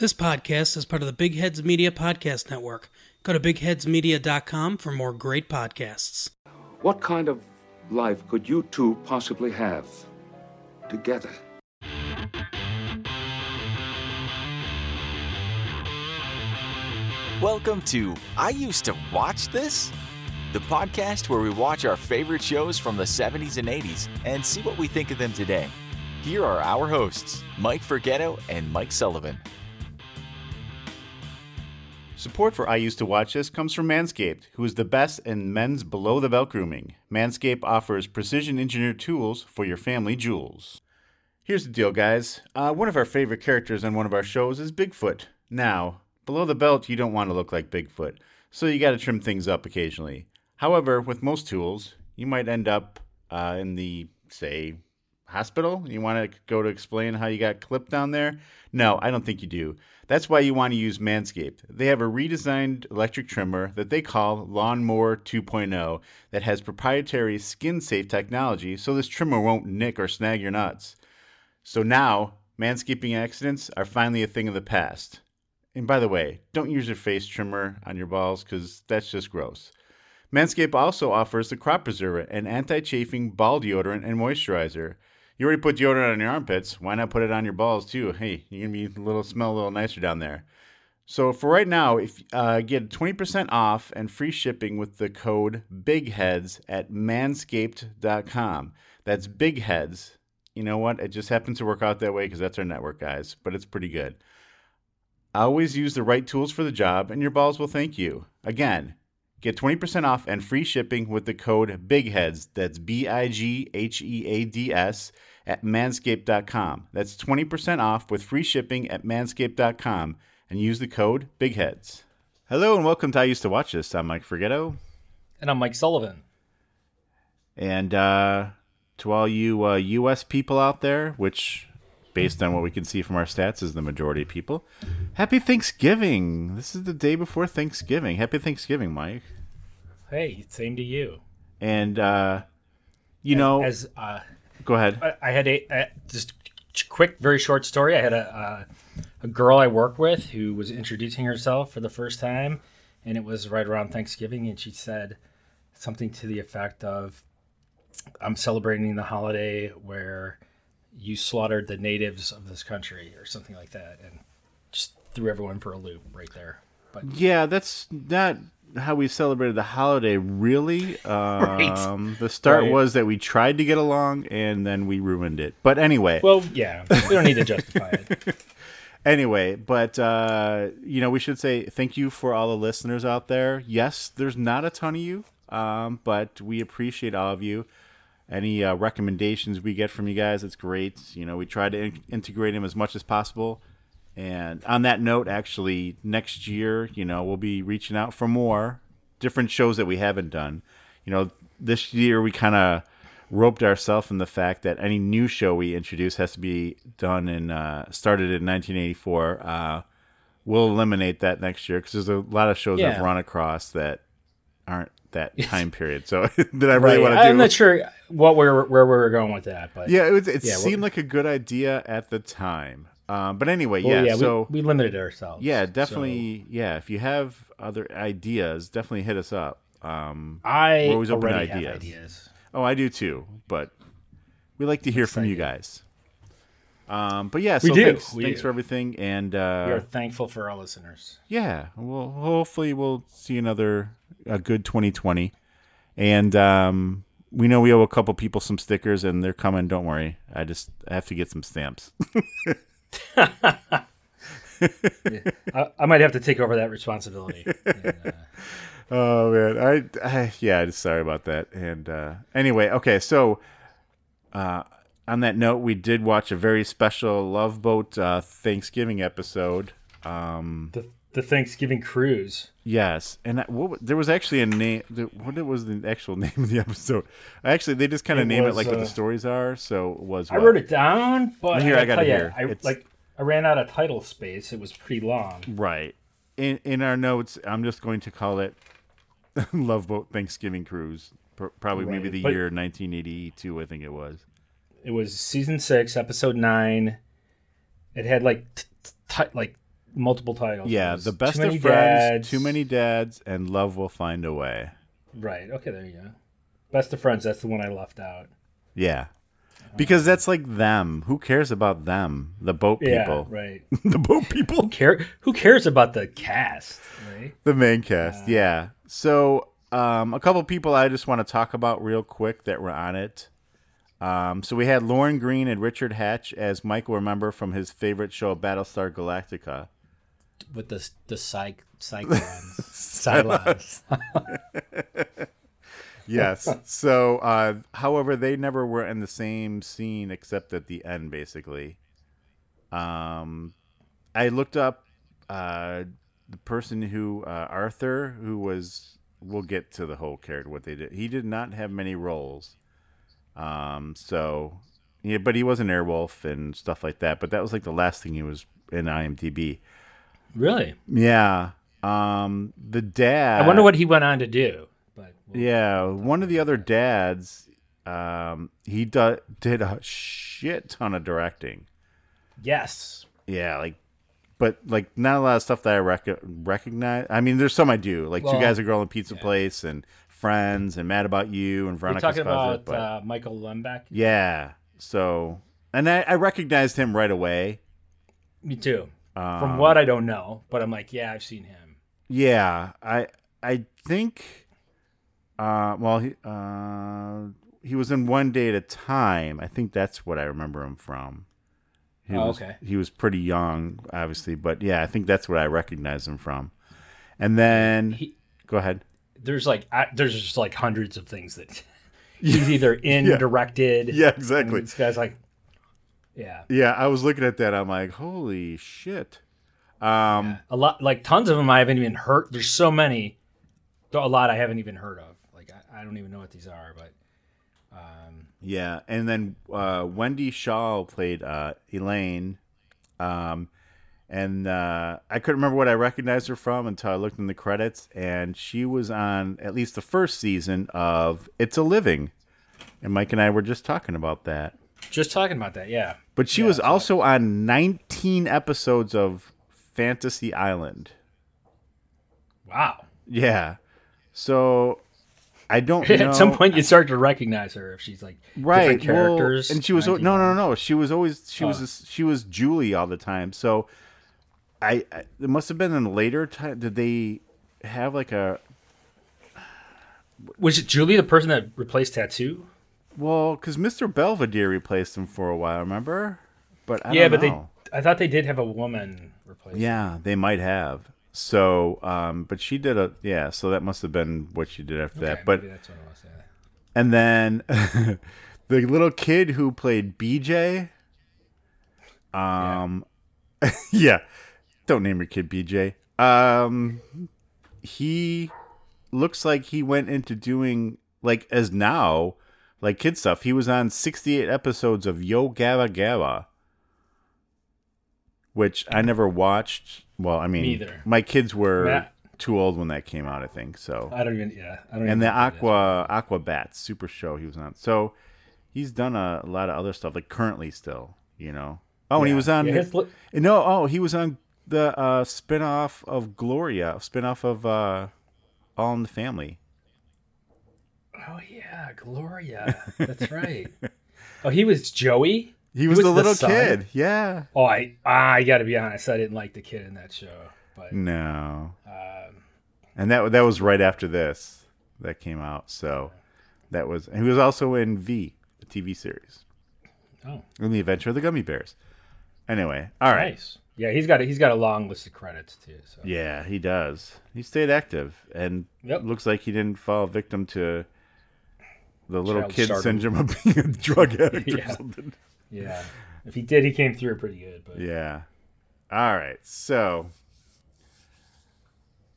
This podcast is part of the Big Heads Media Podcast Network. Go to bigheadsmedia.com for more great podcasts. What kind of life could you two possibly have together? Welcome to I Used to Watch This, the podcast where we watch our favorite shows from the 70s and 80s and see what we think of them today. Here are our hosts, Mike Forgetto and Mike Sullivan. Support for I Used to Watch This comes from Manscaped, who is the best in men's below the belt grooming. Manscaped offers precision engineered tools for your family jewels. Here's the deal, guys. Uh, one of our favorite characters on one of our shows is Bigfoot. Now, below the belt, you don't want to look like Bigfoot, so you got to trim things up occasionally. However, with most tools, you might end up uh, in the, say, hospital. You want to go to explain how you got clipped down there? No, I don't think you do. That's why you want to use Manscaped. They have a redesigned electric trimmer that they call Lawnmower 2.0 that has proprietary skin safe technology so this trimmer won't nick or snag your nuts. So now, manscaping accidents are finally a thing of the past. And by the way, don't use your face trimmer on your balls because that's just gross. Manscaped also offers the Crop Preserver, an anti chafing ball deodorant and moisturizer. You already put deodorant on your armpits. Why not put it on your balls too? Hey, you're gonna be a little smell a little nicer down there. So for right now, if uh, get 20% off and free shipping with the code BIGHEADS at manscaped.com. That's BIGHEADS. You know what? It just happens to work out that way because that's our network, guys. But it's pretty good. Always use the right tools for the job, and your balls will thank you. Again, get 20% off and free shipping with the code BIGHEADS. That's B I G H E A D S at manscaped.com. That's 20% off with free shipping at manscaped.com and use the code BIGHEADS. Hello and welcome to I Used to Watch This. I'm Mike Forgetto. And I'm Mike Sullivan. And uh, to all you uh, U.S. people out there, which, based on what we can see from our stats, is the majority of people, happy Thanksgiving. This is the day before Thanksgiving. Happy Thanksgiving, Mike. Hey, same to you. And, uh, you know, as uh, go ahead. I, I had a, a just quick, very short story. I had a uh, a girl I work with who was introducing herself for the first time, and it was right around Thanksgiving, and she said something to the effect of, "I'm celebrating the holiday where you slaughtered the natives of this country," or something like that, and just threw everyone for a loop right there. But Yeah, that's not how we celebrated the holiday, really. Um, The start Right. was that we tried to get along and then we ruined it. But anyway, well, yeah, we don't need to justify it. anyway, but uh, you know, we should say thank you for all the listeners out there. Yes, there's not a ton of you, um, but we appreciate all of you. Any uh, recommendations we get from you guys, it's great. You know, we try to in- integrate them as much as possible. And on that note, actually, next year, you know, we'll be reaching out for more different shows that we haven't done. You know, this year we kind of roped ourselves in the fact that any new show we introduce has to be done in uh, started in 1984. Uh, we'll eliminate that next year because there's a lot of shows Yeah. I've run across that aren't that time period. So that I really Right. want to do. I'm not sure what we're where we were going with that, but Yeah, it, was, it Yeah, seemed like a good idea at the time. Um, but anyway, Well, yeah. yeah, so we, we limited ourselves. yeah, so definitely. Yeah, if you have other ideas, definitely hit us up. Um, I We're always open ideas. have ideas. oh, I do too, but we like to hear from you guys. Um, but yeah, We so do, thanks, we thanks do. for everything, and we are uh, thankful for our listeners. yeah, well, hopefully we'll see another a good 2020, and um, we know we owe a couple people some stickers, and they're coming. Don't worry, I just I have to get some stamps. I, I might have to take over that responsibility. And, uh, Oh man, I, I yeah, just sorry about that. And uh, anyway, okay, so uh, on that note, we did watch a very special Love Boat uh, Thanksgiving episode. Um, the, the Thanksgiving cruise. yes, and that, what, there was actually a name. What was the actual name of the episode? Actually, they just kind of It name it was, like what uh, the stories are. So it was. I wrote it down, but Here, I got tell it here. I It's- like I ran out of title space. It was pretty long. right. In in our notes, I'm just going to call it Love Boat Thanksgiving Cruise. Pr- Probably maybe the but- year 1982, I think it was. It was season six, episode nine. It had like t- t- like multiple titles. Yeah, the best of friends, Dads. too many dads, and love will find a way. Right. Okay. There you go. Best of friends. That's the one I left out. Yeah, because that's like them. Who cares about them? The boat Yeah. people. Right. the boat people. Care? Who cares about the cast? Right. The main cast. yeah. So, um, a couple people I just want to talk about real quick that were on it. Um, so we had Lauren Green and Richard Hatch, as Mike will remember from his favorite show, Battlestar Galactica. with the the psych cyclones. Cylons. Yes. so, uh, however, they never were in the same scene except at the end, basically. Um, I looked up uh, the person who uh, Arthur, who was. We'll get to the whole character what they did. He did not have many roles. Um, so yeah, but he was an Airwolf and stuff like that. But that was like the last thing he was in IMDb. Really? Yeah. Um, the dad. I wonder what he went on to do. But Yeah, one of the other dads, um, he do- did a shit ton of directing. yes. Yeah, like, but like not a lot of stuff that I rec- recognize. I mean, there's some I do, like Two Guys, a Girl, and Pizza Place, and Friends, and Mad About You, and Veronica's talking Closet. about but uh, Michael Lembeck. yeah, so and I, I recognized him right away. Me too. Um, From what I don't know, but I'm like, yeah, I've seen him. Yeah, I I think. Uh, well, he uh, he was in One Day at a Time. I think that's what I remember him from. He Oh, was, okay. He was pretty young, obviously, but yeah, I think that's what I recognize him from. And then, He- go ahead. There's like, I, there's just like hundreds of things that he's either in, Yeah. directed. Yeah, exactly. This guy's like, yeah, Yeah, I was looking at that. I'm like, holy shit. Um, a lot, like tons of them I haven't even heard. There's so many, a lot I haven't even heard of. Like, I, I don't even know what these are, but um, Yeah, and then uh, Wendy Shaw played uh, Elaine, um, and uh, I couldn't remember what I recognized her from until I looked in the credits, and she was on at least the first season of It's a Living, and Mike and I were just talking about that. just talking about that, yeah. But she was also on 19 episodes of Fantasy Island. Wow. Yeah, so I don't know. At some point, you start to recognize her if she's like right different characters. well, and she was no 19. no no no she was always she Oh. was she was julie all the time so I, I it must have been in later time did they have like a Was it Julie the person that replaced Tattoo? well because mr belvedere replaced him for a while remember but I yeah, but know. they, I thought they did have a woman replace. yeah they might have so um but she did a yeah so that must have been what she did after Okay, that but maybe that's what it was. Yeah. And then the little kid who played BJ. Um, yeah. Don't name your kid BJ. Um, he looks like he went into doing like as now like kid stuff. He was on 68 episodes of Yo Gabba Gabba, which I never watched. Well, I mean, Me either. my kids were Matt- too old when that came out. I think so I don't even. Yeah, I don't. and the know who that is. Aqua Aquabats Super Show he was on. So he's done a, lot of other stuff, like currently still, you know. Oh, and he was on Yeah, his no, oh, he was on the uh, spin-off of Gloria, spin-off of uh, All in the Family. Oh yeah, Gloria. That's right. oh, he was Joey. He was, the little son? kid. Yeah. Oh, I I got to be honest. I didn't like the kid in that show, but No. um, And that that was right after this that came out. So that was and he was also in V, the TV series. oh, In the Adventure of the Gummi Bears. Anyway, all right. nice. Yeah, he's got a, he's got a long list of credits too. So Yeah, he does. He stayed active and Yep. looks like he didn't fall victim to the little Child kid syndrome of being a drug addict or something. yeah, if he did, he came through pretty good. But Yeah. All right. So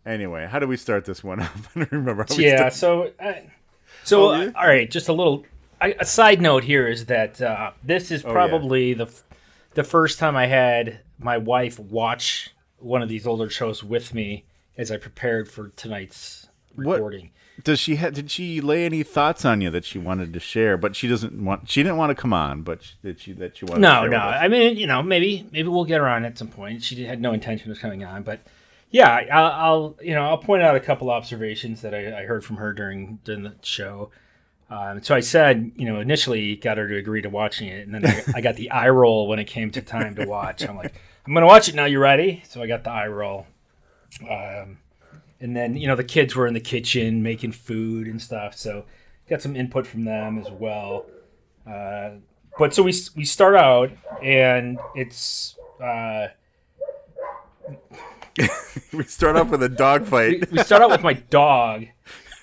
anyway, how do we start this one up? I don't remember how yeah started. so I, so Oh, yeah? uh, all right just a little I, a side note here is that uh, this is Oh, yeah. probably the the first time i had my wife watch one of these older shows with me as i prepared for tonight's What- recording. Does she ha- did she lay any thoughts on you that she wanted to share? But she doesn't want. She didn't want to come on, but she, did she that she wanted? to No, no. I mean, you know, maybe maybe we'll get her on at some point. She had no intention of coming on, but yeah, I- I'll, I'll you know I'll point out a couple observations that I, I heard from her during during the show. Um, so I said, you know, initially got her to agree to watching it, and then I, I got the eye roll when it came to time to watch. I'm like, I'm gonna watch it now. You ready? So I got the eye roll. Um, and then you know the kids were in the kitchen making food and stuff, so got some input from them as well. Uh, but so we we start out and it's uh, we start off with a dog fight. we start out with my dog.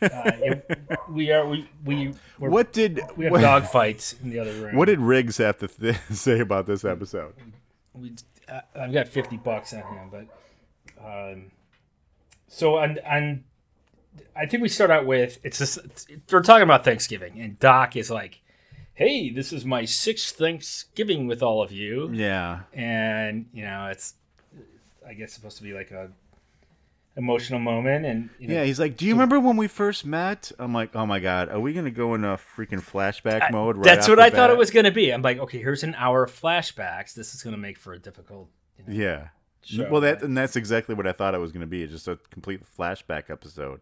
Uh, it, we are we we we're, what did we have what, dog fights in the other room. what did Riggs have to th- say about this episode? we, I've got fifty bucks on him, but um, so and on I think we start out with it's just it's, we're talking about Thanksgiving, and Doc is like, "Hey, this is my sixth Thanksgiving with all of you." Yeah, and you know it's i guess supposed to be like a emotional moment and you know, yeah. He's like, "Do you remember when we first met?" I'm like, "Oh my god, are we gonna go in a freaking flashback mode?" Right that's what i thought it was going to be i'm like okay here's an hour of flashbacks this is going to make for a difficult you know, Yeah. show, well, that right? and that's exactly what I thought it was going to be. It's just a complete flashback episode.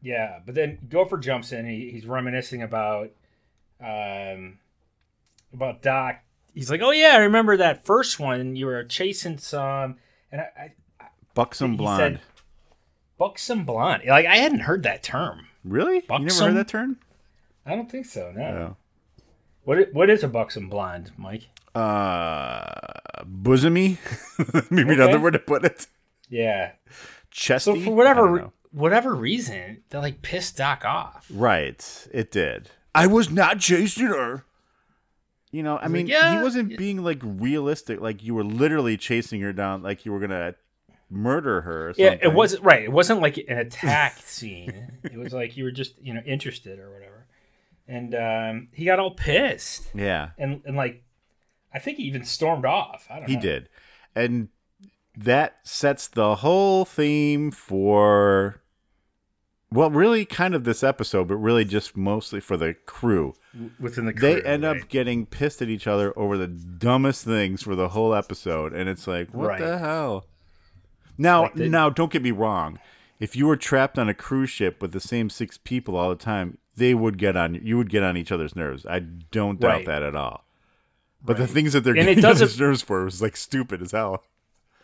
yeah but then gopher jumps in he, he's reminiscing about um about doc he's like oh yeah i remember that first one you were chasing some and i, I Buxom blonde. said- buxom blonde like i hadn't heard that term really? You never heard that term? i don't think so no No. What what is a buxom blonde, Mike? Uh, bosomy. Maybe Okay. another word to put it. Yeah. Chesty. So for whatever whatever reason, they like pissed Doc off. Right. It did. I was not chasing her. You know, I like, mean, yeah, he wasn't yeah. being like realistic. Like you were literally chasing her down, like you were gonna murder her. Yeah, it wasn't right. It wasn't like an attack scene. It was like you were just you know interested or whatever. And um, he got all pissed Yeah, and and like I think he even stormed off. I don't he know. did, and that sets the whole theme for. Well, really, kind of this episode, but really just mostly for the crew. within the they end right? up getting pissed at each other over the dumbest things for the whole episode and it's like what Right. the hell now Like they- now don't get me wrong if you were trapped on a cruise ship with the same six people all the time they would get on you would get on each other's nerves i don't doubt Right. that at all but the things that they're And getting on his nerves for was like stupid as hell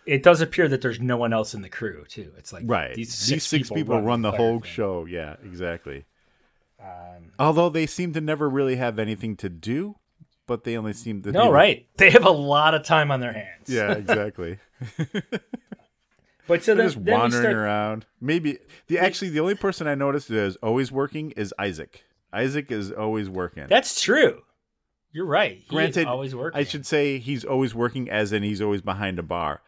It does appear that there's no one else in the crew too. It's like right These these six, six, people, run the entire whole thing. show yeah exactly Um, although they seem to never really have anything to do but they only seem to no, be- right? They have a lot of time on their hands. yeah exactly But so They're then, just then wandering start, around. Maybe the actually the only person I noticed that is always working is Isaac. Isaac is always working. That's true. You're right. He Granted, always working. I should say he's always working, as in he's always behind a bar.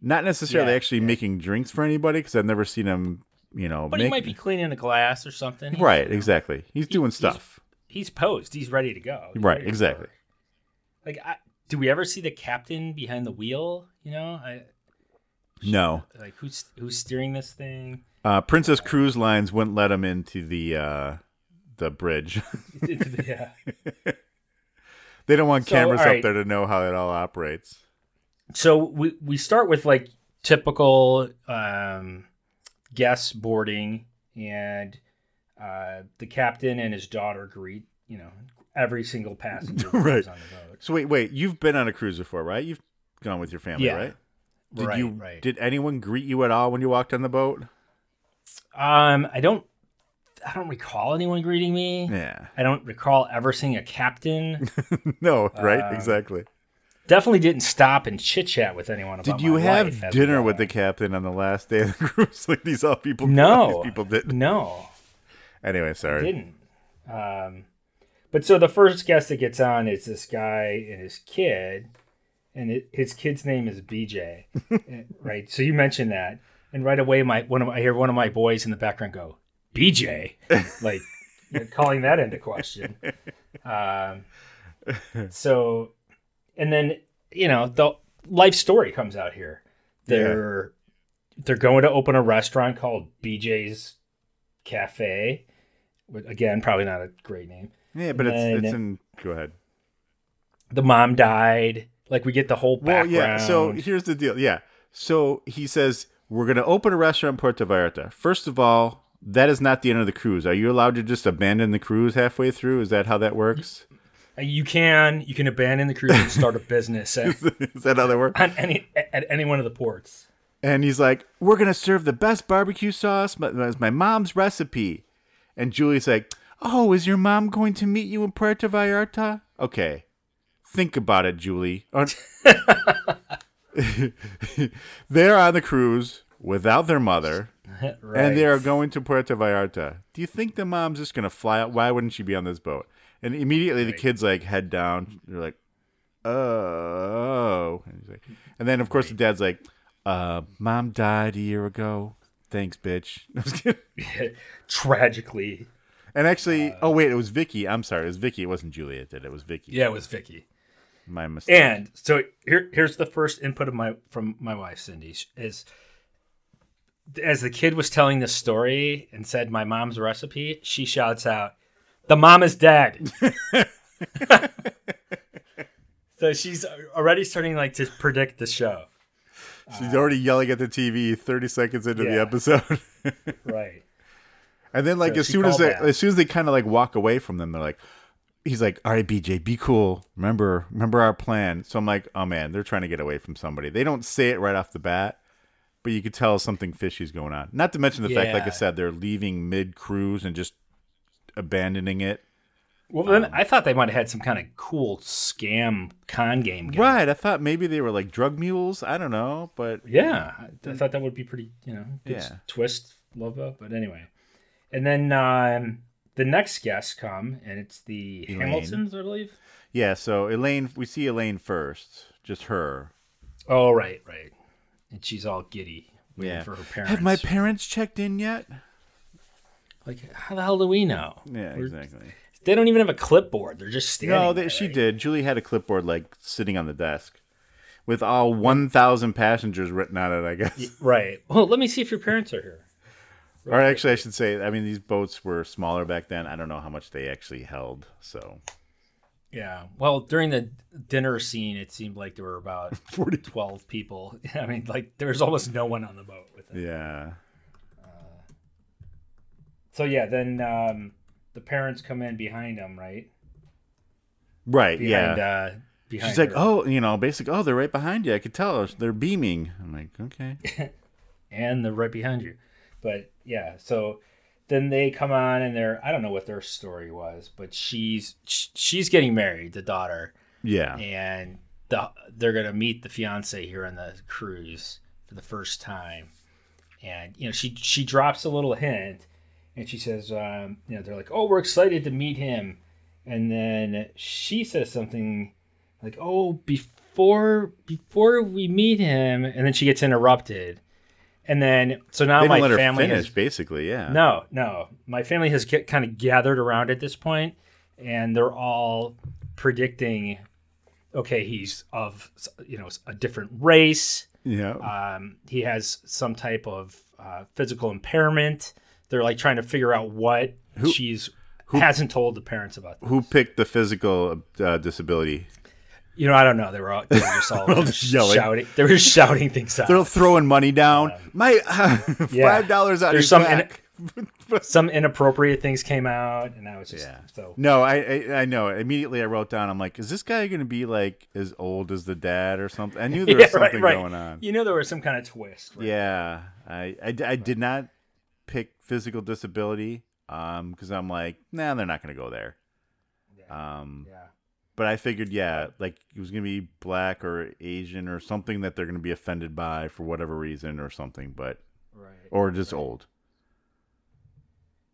Not necessarily Yeah, actually making drinks for anybody, because I've never seen him. You know, but make, he might be cleaning a glass or something. He's- right. Exactly. He's doing stuff. He's posed. He's ready to go. He's Right, to exactly. Like, I, do we ever see the captain behind the wheel? You know, I, No, like who's who's steering this thing? uh, Princess Cruise Lines wouldn't let him into the uh, the bridge. yeah. they don't want So, cameras all up there to know how it all operates. So we we start with like typical um, guest boarding, and uh, the captain and his daughter greet you know every single passenger Right. on the boat. So wait, wait. You've been on a cruise before, right? You've gone with your family, Yeah. right? Did Right, you? right. Did anyone greet you at all when you walked on the boat? Um, I don't I don't recall anyone greeting me. Yeah. I don't recall ever seeing a captain. no, right? Um, exactly. Definitely didn't stop and chit chat with anyone about Did you have dinner well. with the captain on the last day of the cruise? like these all people? No, people did. No, Anyway, sorry. didn't. Um, but so the first guest that gets on is this guy and his kid, and it, his kid's name is BJ, right? So you mentioned that, and right away, my one of my, I hear one of my boys in the background go, "BJ," like calling that into question. Um, so, and then you know the life story comes out here. They're they're going to open a restaurant called BJ's cafe. Again, probably not a great name. Yeah, but it's And it's then- in. Go ahead. The mom died. Like we get the whole Well, yeah. So here's the deal. Yeah. So he says we're going to open a restaurant in Puerto Vallarta. First of all, that is not the end of the cruise. Are you allowed to just abandon the cruise halfway through? Is that how that works? you can you can abandon the cruise and start a business at, is that how that works? on any at any one of the ports. And he's like, "We're gonna serve the best barbecue sauce. My- my mom's recipe." And Julie's like, "Oh, is your mom going to meet you in Puerto Vallarta?" Okay, think about it, Julie. They're on the cruise without their mother, right. and they are going to Puerto Vallarta. Do you think the mom's just gonna fly out? Why wouldn't she be on this boat? And immediately the kids like head down. They're like, "Oh," and, like, and then of course the dad's like, "Uh, mom died a year ago. Thanks, bitch." I was kidding. tragically. and actually, oh wait, it was Vicky. I'm sorry, it was Vicky. It wasn't Julie did it. It was Vicky. Yeah, it was Vicky. My mistake. And so here, here's the first input of my from my wife Cindy is as the kid was telling the story and said my mom's recipe, she shouts out, "The mom is dead." so she's already starting like to predict the show. She's already yelling at the TV 30 seconds into the episode. Right. And then, like, So as soon as they, as soon as they kind of like walk away from them, they're like, he's like, "All right, BJ, be cool. Remember, remember our plan." So I'm like, "Oh man, they're trying to get away from somebody." They don't say it right off the bat, but you could tell something fishy's going on. Not to mention the fact, like I said, they're leaving mid cruise and just abandoning it. Well, then I thought they might have had some kind of cool scam con game. going. Right? I thought maybe they were like drug mules. I don't know, but Yeah, I, I thought that would be pretty, you know, good Yeah. twist, love that. But anyway, and then um, the next guests come, and it's the Elaine. Hamiltons, I believe. yeah. So Elaine, we see Elaine first, just her. Oh, right, right. And she's all giddy, waiting Yeah. for her parents. Have my parents checked in yet? like, how the hell do we know? Yeah, We're- exactly. They don't even have a clipboard. They're just standing. No, there, she right? did. Julie had a clipboard like sitting on the desk with all 1,000 passengers written on it, I guess. Right. Well, let me see if your parents are here. Or actually, I should say, I mean, these boats were smaller back then. I don't know how much they actually held. So, Yeah. Well, during the dinner scene, it seemed like there were about 40, 12 people. I mean, like there was almost no one on the boat with it. yeah. So yeah, then um, the parents come in behind them, right? Right, Behind, yeah. Uh, behind She's like, oh, you know, basically, oh, they're right behind you. I could tell. They're beaming. I'm like, okay. and they're right behind you. But yeah, so then they come on and they're I don't know what their story was, but she's she's getting married, the daughter, Yeah. and the they're gonna meet the fiance here on the cruise for the first time, and you know she she drops a little hint, and she says, um, you know, they're like, oh, we're excited to meet him, and then she says something like, oh, before before we meet him, and then she gets interrupted, and then so now my family finish, has- basically, yeah. no, no. My family has get, kind of gathered around at this point, and they're all predicting. Okay, he's of you know a different race. Yeah. Um, he has some type of uh, physical impairment. They're like trying to figure out what she's who, hasn't told the parents about. This. Who picked the physical uh, disability? You know, I don't know. They were all, they were just all, all just yelling. shouting. They were just shouting things out. They're throwing money down. My yeah. five dollars out. There's of some some. in- some inappropriate things came out, and I was just Yeah. so No, I, I I know. Immediately, I wrote down. I'm like, is this guy going to be like as old as the dad or something? I knew there was Yeah, right, something right. going on. You know, there was some kind of twist. Right? Yeah, I, I, I did not pick physical disability um because I'm like, nah, they're not going to go there. Um, Yeah. But I figured, yeah, like it was going to be black or Asian or something that they're going to be offended by for whatever reason or something, but Right. or just old.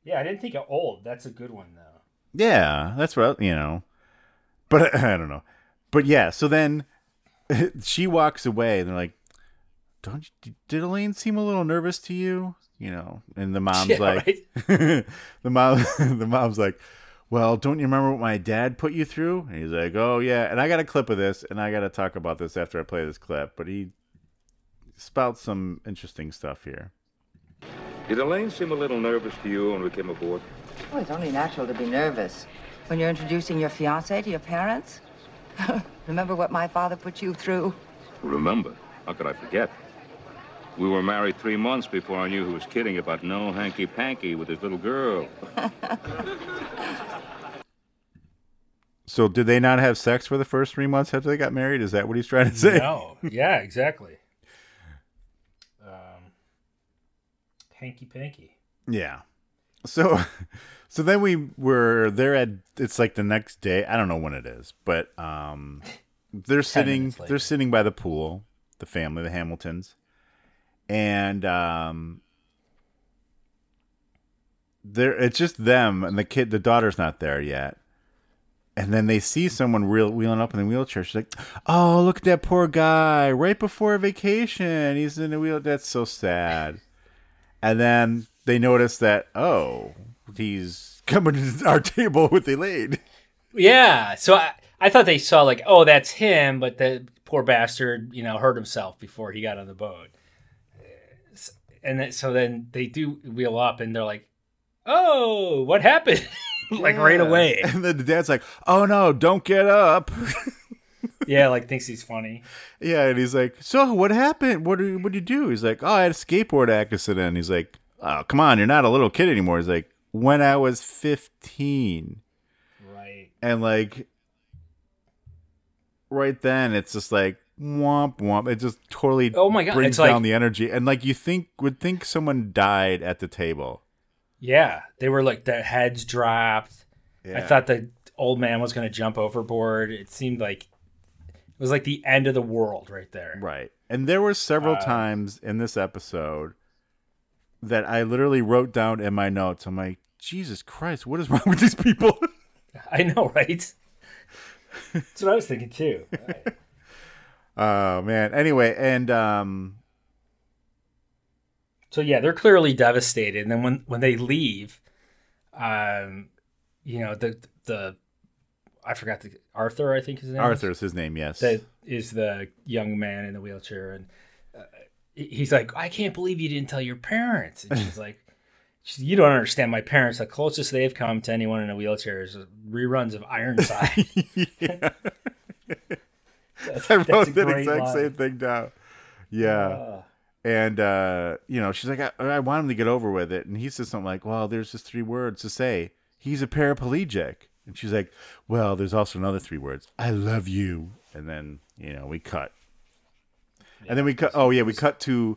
Yeah, I didn't think of old. That's a good one though. Yeah, that's what you know. But I don't know. But yeah, so then she walks away, and they're like, "Don't you, did Elaine seem a little nervous to you?" You know, and the mom's Yeah, like, the mom, the mom's like, "Well, don't you remember what my dad put you through?" And he's like, "Oh yeah." And I got a clip of this, and I got to talk about this after I play this clip. But he spouts some interesting stuff here. Did Elaine seem a little nervous to you when we came aboard? Well, it's only natural to be nervous when you're introducing your fiance to your parents. Remember what my father put you through? Remember? How could I forget? We were married three months before I knew he was kidding about no hanky panky with his little girl. So did they not have sex for the first three months after they got married? Is that what he's trying to say? No. Yeah, exactly. Um, hanky panky. Yeah. So so then we were there at it's like the next day. I don't know when it is, but um they're sitting they're sitting by the pool, the family, the Hamiltons. And um there it's just them and the kid the daughter's not there yet. And then they see someone real wheeling up in the wheelchair. She's like, "Oh, look at that poor guy! Right before vacation, he's in a wheel. That's so sad." And then they notice that, oh, he's coming to our table with Elaine. Yeah. So I, I thought they saw like, oh, that's him, but the poor bastard, you know, hurt himself before he got on the boat. And then, so then they do wheel up, and they're like, oh, what happened? like right away. And then the dad's like, oh no, don't get up. yeah, like thinks he's funny. yeah, and he's like, so what happened? What did what did you do? He's like, oh, I had a skateboard accident. He's like, oh, come on, you're not a little kid anymore. He's like, when I was 15. Right. And like, right then, it's just like, womp womp. It just totally Oh my God, brings it's down like- the energy. And like, you think, would think someone died at the table. Yeah, they were like their heads dropped. I thought the old man was going to jump overboard. It seemed like it was like the end of the world right there. Right. And there were several Uh, times in this episode that I literally wrote down in my notes. I'm like, Jesus Christ, what is wrong with these people? I know, right? That's what I was thinking too. Oh man. Anyway, and um So yeah, they're clearly devastated. And then when when they leave, um, you know the the I forgot the Arthur, I think his name. is? Arthur's his name, yes. that is the young man in the wheelchair, and uh, he's like, "I can't believe you didn't tell your parents." And she's like, "You don't understand. My parents, the closest they've come to anyone in a wheelchair is reruns of Ironside." yeah. I wrote that exact line. same thing down. Yeah. Uh, And uh, you know, she's like, I, I want him to get over with it. And he says something like, Well, there's just three words to say. He's a paraplegic. And she's like, Well, there's also another three words. I love you. And then, you know, we cut. and then we cut oh yeah, we cut to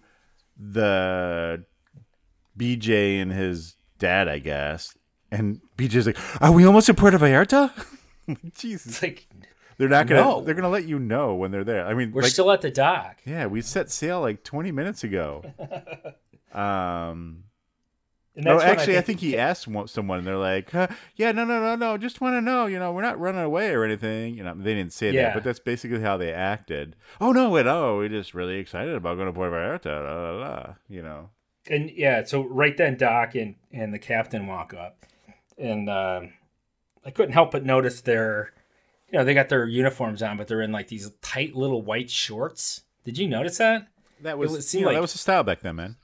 the BJ and his dad, I guess. And BJ's like, Are we almost in Puerto Vallarta? Jesus. it's like They're not gonna No. they're gonna let you know when they're there. I mean we're like, still at the dock. yeah, we set sail like 20 minutes ago. um, And no, that's when actually, I think, he asked one- someone, and they're like, huh, "Yeah, no, no, no, no, just want to know, you know, we're not running away or anything." You know, they didn't say Yeah. that, but that's basically how they acted. Oh no, wait, oh, we're just really excited about going to Puerto Vallarta, la la la. You know, and yeah, so right then Doc and and the captain walk up, and um, I couldn't help but notice their, you know, they got their uniforms on, but they're in like these tight little white shorts. Did you notice that? that was- it seemed you like- that was the style back then, man.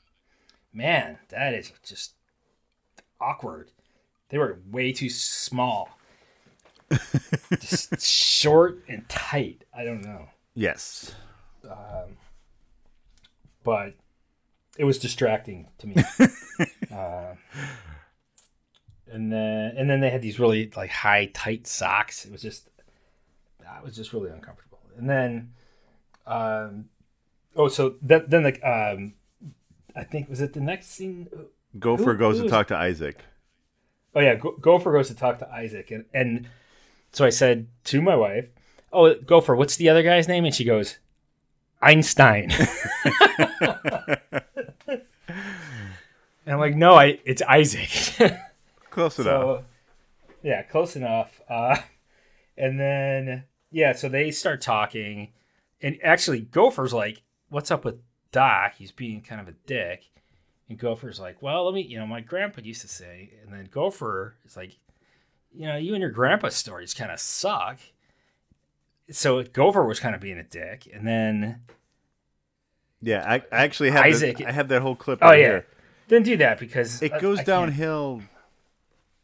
Man, that is just awkward. They were way too small, just short and tight. I don't know, Yes, but it was distracting to me. uh, and then and then they had these really like high tight socks. It was just that was just really uncomfortable. And then um oh so then then the um I think was it the next scene Gopher Who- goes who to talk to Isaac. Oh yeah, Go- Gopher goes to talk to Isaac, and and so I said to my wife, "Oh, Gopher, what's the other guy's name?" And she goes, "Einstein." and I'm like, "No, I it's Isaac." Close enough. so yeah, close enough. Uh, and then yeah, so they start talking, and actually, Gopher's like, "What's up with Doc? He's being kind of a dick." And Gopher's like, well, let me, you know, my grandpa used to say. And then Gopher is like, you know, you and your grandpa's stories kind of suck. So Gopher was kind of being a dick. And then, Yeah, I, I actually have Isaac- I have that whole clip. Oh, right yeah. here. Didn't do that because It I- goes I can't- downhill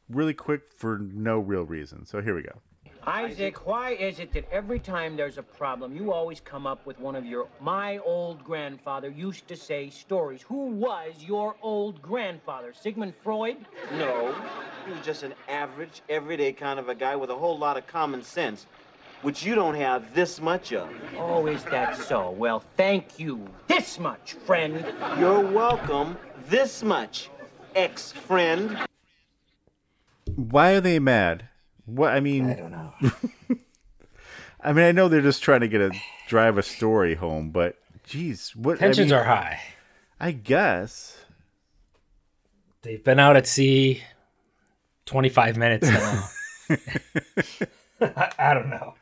really quick for no real reason. So here we go. Isaac, why is it that every time there's a problem, you always come up with one of your my old grandfather used to say stories? Who was your old grandfather? Sigmund Freud? No, he was just an average, everyday kind of a guy with a whole lot of common sense, which you don't have this much of. Oh, is that so? Well, thank you. This much, friend. You're welcome. This much, ex-friend. Why are they mad? What I mean, I don't know. I mean, I know they're just trying to get a drive a story home, but geez, what I tensions mean, are high. I guess. They've been out at sea 25 minutes now. I, I don't know.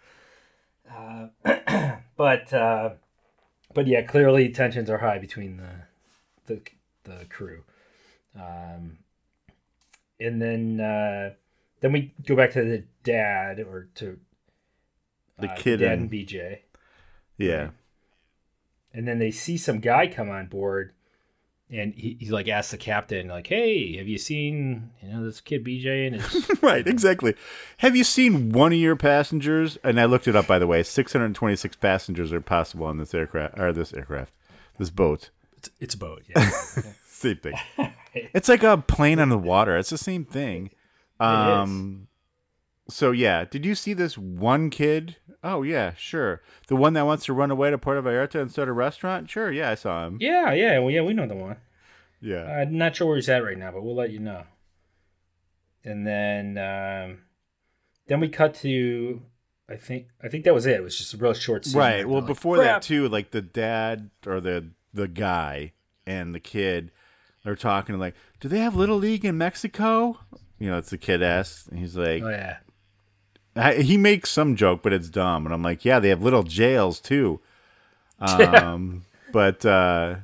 Uh, but uh, but yeah, clearly tensions are high between the the, the crew. Um, and then uh, then we go back to the dad or to The uh, kid dad and- and BJ. Yeah. and then they see some guy come on board and he, he like asks the captain like hey have you seen you know this kid bj and his right, exactly. Have you seen one of your passengers? And I looked it up, by the way. Six hundred twenty-six passengers are possible on this aircraft, or this aircraft, this boat. it's, it's a boat yeah Same thing. it's like a plane on the water. It's the same thing. Um, so yeah, did you see this one kid? Oh yeah, sure. The one that wants to run away to Puerto Vallarta and start a restaurant. Sure, yeah, I saw him. yeah yeah well yeah we know the one Yeah. i'm not sure where he's at right now but we'll let you know and then um then we cut to i think i think that was it it was just a real short scene right. Well, like, before "Crap." that too, like the dad or the the guy and the kid, they're talking like, "Do they have little league in Mexico?" You know, it's the kid and he's like, oh yeah I, he makes some joke, but it's dumb. And I'm like, yeah, they have little jails too. Um, but uh,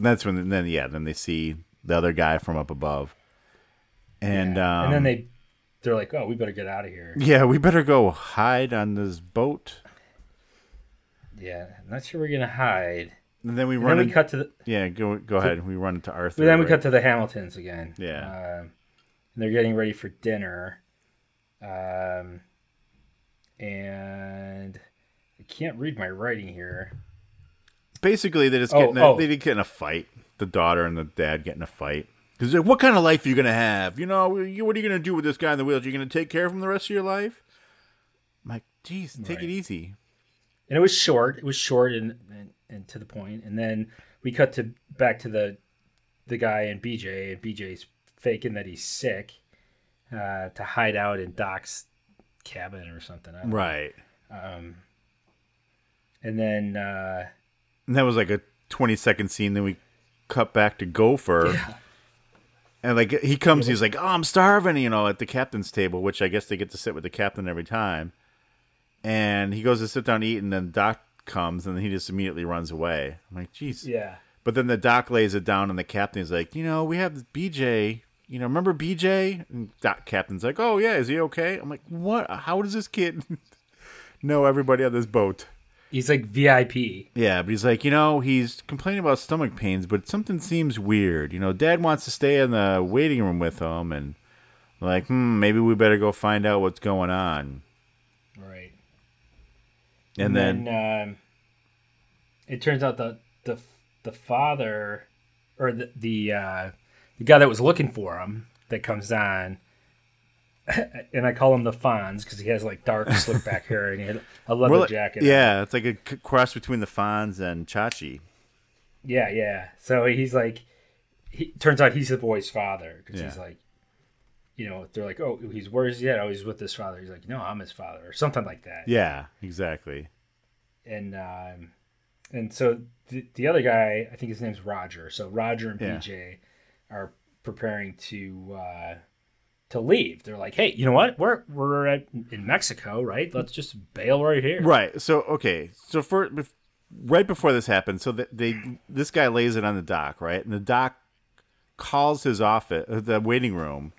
that's when then yeah, then they see the other guy from up above, and um, and then they they're like oh we better get out of here yeah, we better go hide on this boat. yeah not sure we're gonna hide And then we and run. then we in- cut to the yeah, go go ahead. We run into Arthur. But then we right? cut to the Hamiltons again. Yeah. Um, and they're getting ready for dinner. Um, and I can't read my writing here. Basically, they just Oh, get a, oh. they get in a fight. The daughter and the dad get in a fight. Because like, what kind of life are you gonna have? You know, you, what are you gonna do with this guy in the wheelchair? You gonna take care of him the rest of your life? I'm like, geez, take Right. it easy. And it was short. It was short and, and, and to the point. And then we cut to back to the the guy and BJ, and BJ's faking that he's sick uh, to hide out in Doc's cabin or something. I don't know. Right. Um, and then uh, And that was like a 20 second scene. Then we cut back to Gopher. And like he comes, he's like, "Oh, I'm starving," you know, at the captain's table, which I guess they get to sit with the captain every time. And he goes to sit down to eat, and then Doc comes, and he just immediately runs away. I'm like, "Jeez." yeah, But then the Doc lays it down, and the captain's like, "You know, we have BJ. You know, remember BJ?" And Doc captain's like, "Oh yeah, is he okay?" I'm like, "What? How does this kid know everybody on this boat?" he's like VIP. Yeah, but he's like, you know, he's complaining about stomach pains, but something seems weird. You know, Dad wants to stay in the waiting room with him, and like, hmm, maybe we better go find out what's going on. Right. And, then, um, it turns out the the the father or the the uh, the guy that was looking for him that comes on, and I call him the Fonz because he has like dark slick back hair and he had a leather jacket. yeah, it's like a cross between the Fonz and Chachi. yeah, yeah. So he's like, he turns out he's the boy's father because he's like, you know, they're like, oh, he's where's he at? Oh, he's with his father. He's like, no, I'm his father or something like that. Yeah, exactly. and um, and so the, the other guy, I think his name's Roger. So Roger and Yeah. BJ are preparing to uh, to leave. They're like, hey, you know what? We're we're at, in Mexico, right? Let's just bail right here. Right. So okay. So for right before this happens, so that they this guy lays it on the Doc, right? And the Doc calls his office, uh, the waiting room.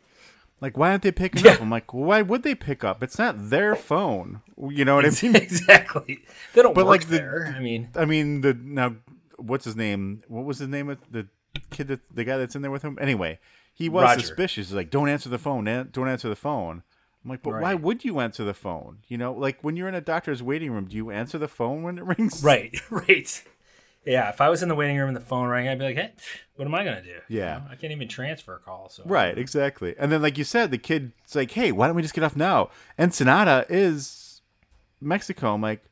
Like, why aren't they picking up? I'm like, why would they pick up? It's not their phone. You know what I mean? exactly. They don't But, work like, the- there. I mean, I mean, the now what's his name? What was his name? of The kid that the guy that's in there with him. Anyway, he was Roger. suspicious. He's like, "Don't answer the phone. Don't answer the phone." I'm like, "But why would you answer the phone? You know, like when you're in a doctor's waiting room, do you answer the phone when it rings?" Right, right. Yeah, if I was in the waiting room and the phone rang, I'd be like, "Hey, what am I gonna do?" You Yeah. know, I can't even transfer a call. So Right, exactly. And then, like you said, the kid's like, "Hey, why don't we just get off now?" Ensenada is Mexico. I'm like,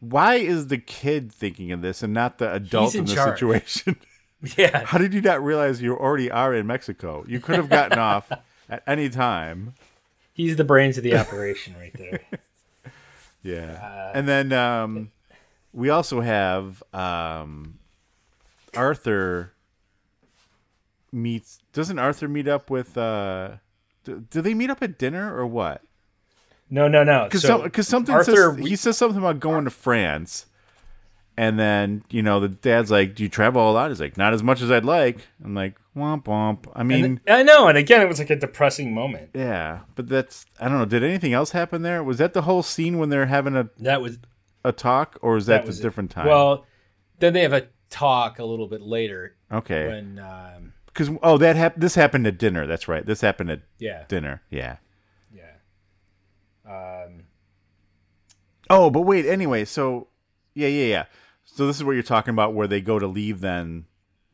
why is the kid thinking of this and not the adult in in, the situation? Yeah, How did you not realize you already are in Mexico? You could have gotten off at any time. he's the brains of the operation right there. Yeah. Uh, and then um, we also have um, Arthur meets. Doesn't Arthur meet up with? Uh, do, do they meet up at dinner or what? No, no, no. Because So something Arthur, says, he says something about going to France, and then you know the dad's like, "Do you travel a lot?" He's like, "Not as much as I'd like." I'm like, "Womp womp." I mean, I know, and again, it was like a depressing moment. yeah, but that's I don't know. Did anything else happen there? Was that the whole scene when they're having a That was a talk, or is that, that was it. different time? Well, then they have a talk a little bit later okay, when um, because oh, that hap- This happened at dinner. That's right. This happened at yeah, dinner. Yeah. yeah. Um, Oh, but wait. Anyway, so yeah, yeah, yeah. So this is what you're talking about, where they go to leave then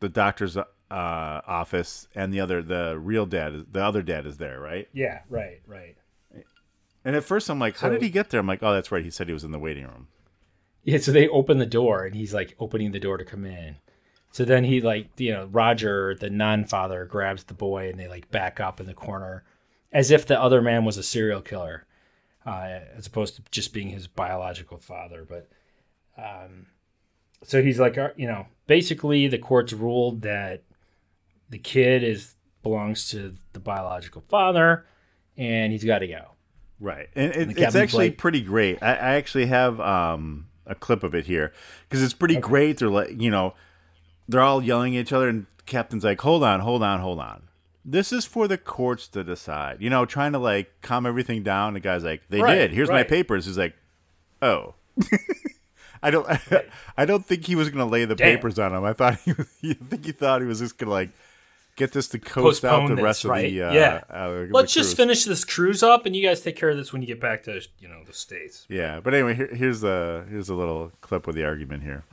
the doctor's uh, office, and the other, the real dad, is, the other dad is there, right? yeah, right, right. And at first, I'm like, how So- did he get there? I'm like, oh, that's right. He said he was in the waiting room. Yeah, so they open the door and he's like opening the door to come in. So then he like you know Roger, the non-father, grabs the boy and they like back up in the corner, as if the other man was a serial killer, uh, as opposed to just being his biological father. But um, so he's like, you know, basically the courts ruled that the kid is belongs to the biological father, and he's got to go. Right, and it, it's actually pretty great. I, I actually have um, a clip of it here because it's pretty great. They're like, you know, they're all yelling at each other, and Captain's like, "Hold on, hold on, hold on. This is for the courts to decide." You know, trying to like calm everything down. The guy's like, "They Right, did. Here's my papers." He's like, "Oh." I don't. I don't think he was going to lay the Damn. papers on him. I thought he. Was, I think he thought he was just going to like get this to coast out Postpone the rest this, right? of the. Uh, yeah. uh, Let's just finish this cruise up, and you guys take care of this when you get back to you know the states. Yeah, but anyway, here, here's a here's a little clip of the argument here.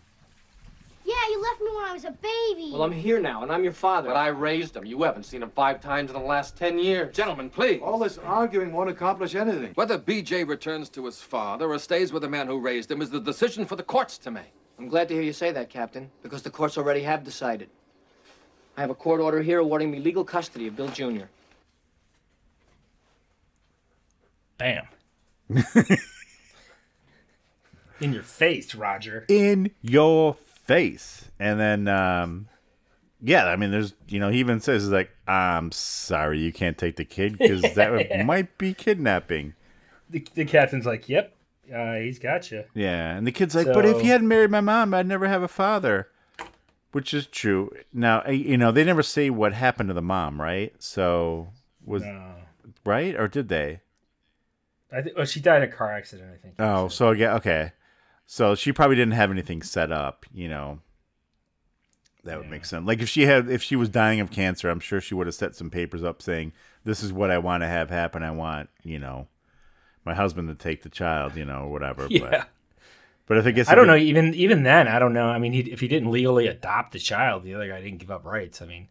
Yeah, you left me when I was a baby. Well, I'm here now, and I'm your father. But I raised him. You haven't seen him five times in the last ten years. Gentlemen, please. All this arguing won't accomplish anything. Whether BJ returns to his father or stays with the man who raised him is the decision for the courts to make. I'm glad to hear you say that, Captain, because the courts already have decided. I have a court order here awarding me legal custody of Bill Jr. Bam. In your face, Roger. In your face, and then um, yeah, I mean, there's you know he even says he's like, I'm sorry, you can't take the kid because that would- might be kidnapping. The, the captain's like, "Yep, uh, he's got you." Yeah, and the kid's like, but if he hadn't married my mom, I'd never have a father. Which is true. Now, eh, you know, they never say what happened to the mom, right? So was right or did they? I think well, she died in a car accident. I think. Oh, so yeah, okay. So she probably didn't have anything set up, you know. That would make sense. Like if she had, if she was dying of cancer, I'm sure she would have set some papers up saying, "This is what I want to have happen. I want, you know, my husband to take the child, you know, or whatever." Yeah. But, but if I guess I don't know. Even even then, I don't know. I mean, he, if he didn't legally adopt the child, the other guy didn't give up rights. I mean,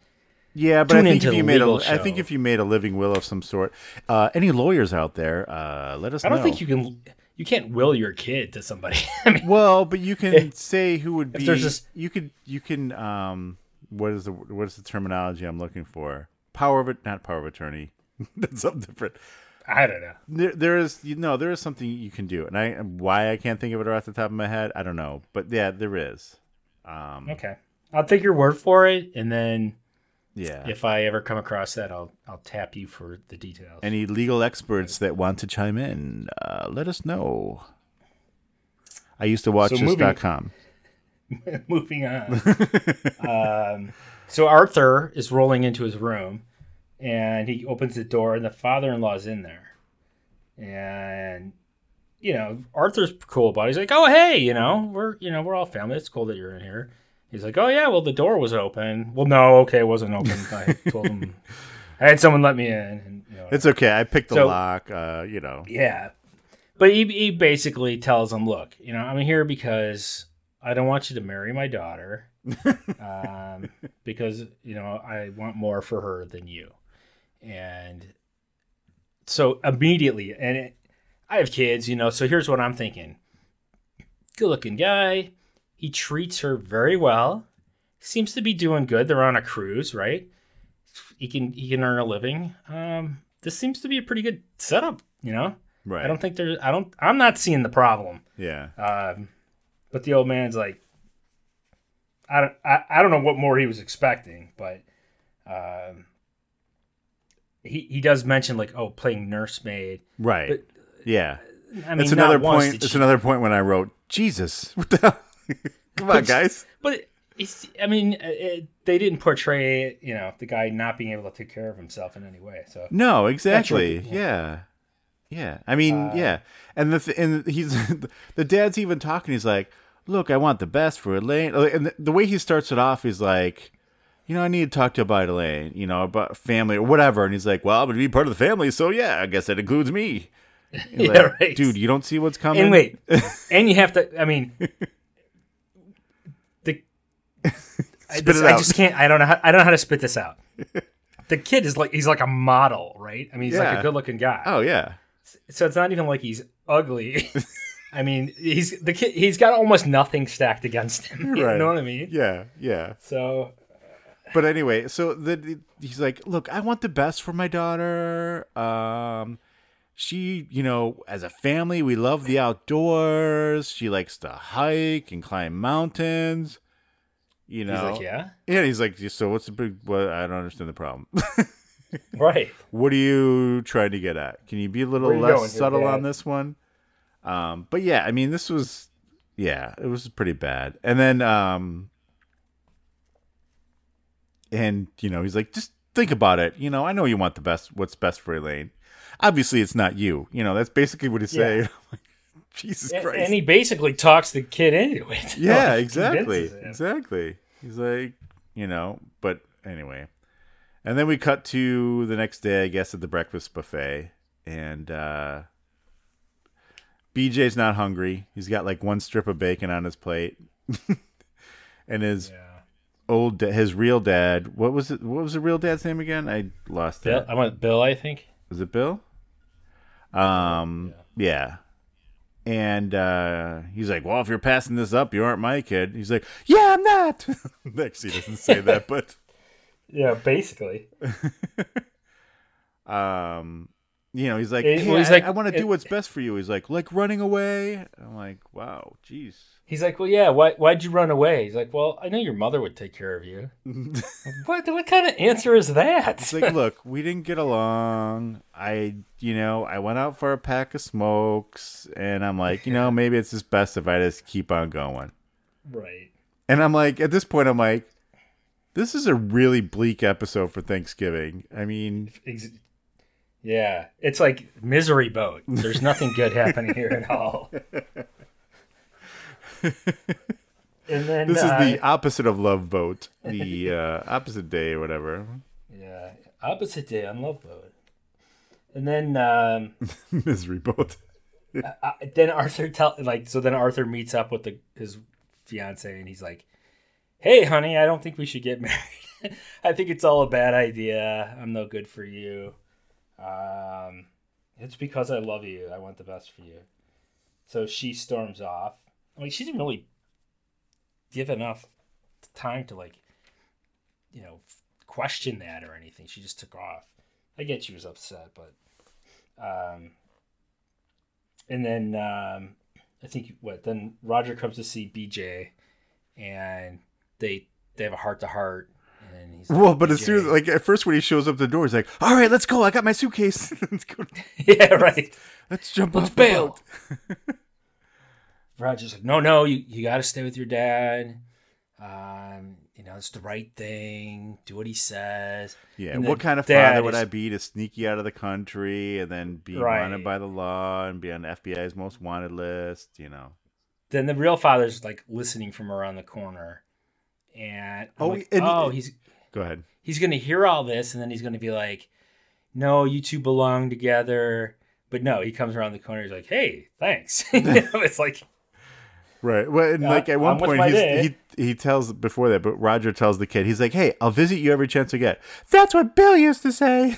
Yeah, but I think if you made a, legal I think if you made a living will of some sort, uh, any lawyers out there, uh, let us know I don't know. think you can. You can't will your kid to somebody. I mean, Well, but you can say who would be. there's this- you could you can um what is the what is the terminology I'm looking for? Power of it, not power of attorney. That's something different. I don't know. There, there is you know there is something you can do, and I why I can't think of it right off the top of my head, I don't know, but yeah, there is. Um, Okay, I'll take your word for it, and then Yeah. if I ever come across that, I'll I'll tap you for the details. Any legal experts that want to chime in, uh, let us know. I used to watch So this moving- dot com. Moving on. um, so Arthur is rolling into his room, and he opens the door, and the father-in-law's in there, and you know Arthur's cool about it. He's like, "Oh, hey, you know, we're you know we're all family. It's cool that you're in here." He's like, "Oh yeah, well the door was open." Well, no, okay, it wasn't open. I told him I had someone let me in. And, you know, It's okay. I picked the So- lock. Uh, you know. Yeah. But he, he basically tells him, look, you know, I'm here because I don't want you to marry my daughter um, because, you know, I want more for her than you. And so immediately, and it, I have kids, you know, so here's what I'm thinking good looking guy. He treats her very well. Seems to be doing good. They're on a cruise, right? He can he can earn a living. Um, this seems to be a pretty good setup, you know. Right. I don't think there's. I don't. I'm not seeing the problem. Yeah. Um, but the old man's like, I don't. I, I don't know what more he was expecting, but um, he he does mention like, oh, playing nursemaid. Right. But yeah. I mean, it's another point. It's she- another point when I wrote Jesus. What the hell? Come on, But- guys. But it's, I mean, uh, it, they didn't portray, you know, the guy not being able to take care of himself in any way. So No, That's your- exactly. Yeah. Yeah. I mean, Uh, yeah. And the th- and he's the dad's even talking. He's like, "Look, I want the best for Elaine." And the, the way he starts it off is like, "You know, I need to talk to you about Elaine. You know, about family or whatever." And he's like, "Well, I'm going to be part of the family, so yeah, I guess that includes me." Yeah, like, right. Dude, you don't see what's coming. And wait, and you have to. I mean, I, this- I just can't. I don't know. How, I don't know how to spit this out. The kid is like he's like a model, right? I mean, he's like a good-looking guy. Oh yeah. So it's not even like he's ugly. I mean, he's the kid. He's got almost nothing stacked against him. You Right. know what I mean? Yeah. Yeah. So but anyway, so the, he's like, "Look, I want the best for my daughter. Um, she, you know, as a family, we love the outdoors. She likes to hike and climb mountains. You know, like, "Yeah?" yeah." He's like, "So what's the big? What? I don't understand the problem. Right. What are you trying to get at? Can you be a little less here, subtle on this one?" Um, but yeah, I mean, this was, yeah, it was pretty bad. And then, um, and you know he's like just think about it you know i know you want the best what's best for elaine obviously it's not you you know that's basically what he's Yeah. saying jesus and, christ. and he basically talks the kid into it. yeah Like, exactly exactly. He's like you know but anyway. And then we cut to the next day i guess at the breakfast buffet. And uh bj's not hungry. He's got like one strip of bacon on his plate. And his old his real dad what was it what was the real dad's name again? I lost Bill, it. I went Bill. I think. was it bill? Um yeah. And uh he's like well if you're passing this up you aren't my kid he's like yeah i'm not actually he doesn't say that but Yeah, basically. um you know he's like It- hey, well, he's I, like- I want to do what's best for you he's like like running away i'm like wow jeez He's like, well, yeah. Why? Why'd you run away? He's like, well, I know your mother would take care of you. what? What kind of answer is that? It's like, look, we didn't get along. I, you know, I went out for a pack of smokes, and I'm like, you know, maybe it's just best if I just keep on going. right. And I'm like, at this point, I'm like, this is a really bleak episode for Thanksgiving. I mean, Ex- Yeah, it's like misery boat. There's nothing good happening here at all. And then this is uh, the opposite of Love Boat, the uh, opposite day or whatever. yeah opposite day on Love Boat. And then um, Misery Boat. uh, then Arthur tell like so then Arthur meets up with the his fiance and he's like, "Hey, honey, I don't think we should get married. I think it's all a bad idea. I'm no good for you. Um, it's because I love you. I want the best for you." So she storms off. Like she didn't really give enough time to like, you know, question that or anything. She just took off. I get she was upset, but um, and then um, I think what then Roger comes to see BJ, and they they have a heart to heart, and he's like, Well, but as soon as, like, at first when he shows up the door, he's like, all right, let's go. I got my suitcase. let's go. yeah, right. Let's jump Let's bail. Roger's like, no, no, you, you got to stay with your dad. Um, you know, it's the right thing. Do what he says. Yeah, And what kind of father would is- I be to sneak you out of the country and then be Right. wanted by the law and be on the FBI's most wanted list? You know, Then the real father's like listening from around the corner, and I'm Oh, like, and- oh, he's Go ahead. he's gonna hear all this, and then he's gonna be like, "No, you two belong together." But no, he comes around the corner. He's like, "Hey, thanks." You know, it's like, Right. Well, and like at one I'm point, he's, he he tells before that, but Roger tells the kid, he's like, "Hey, I'll visit you every chance I get." That's what Bill used to say.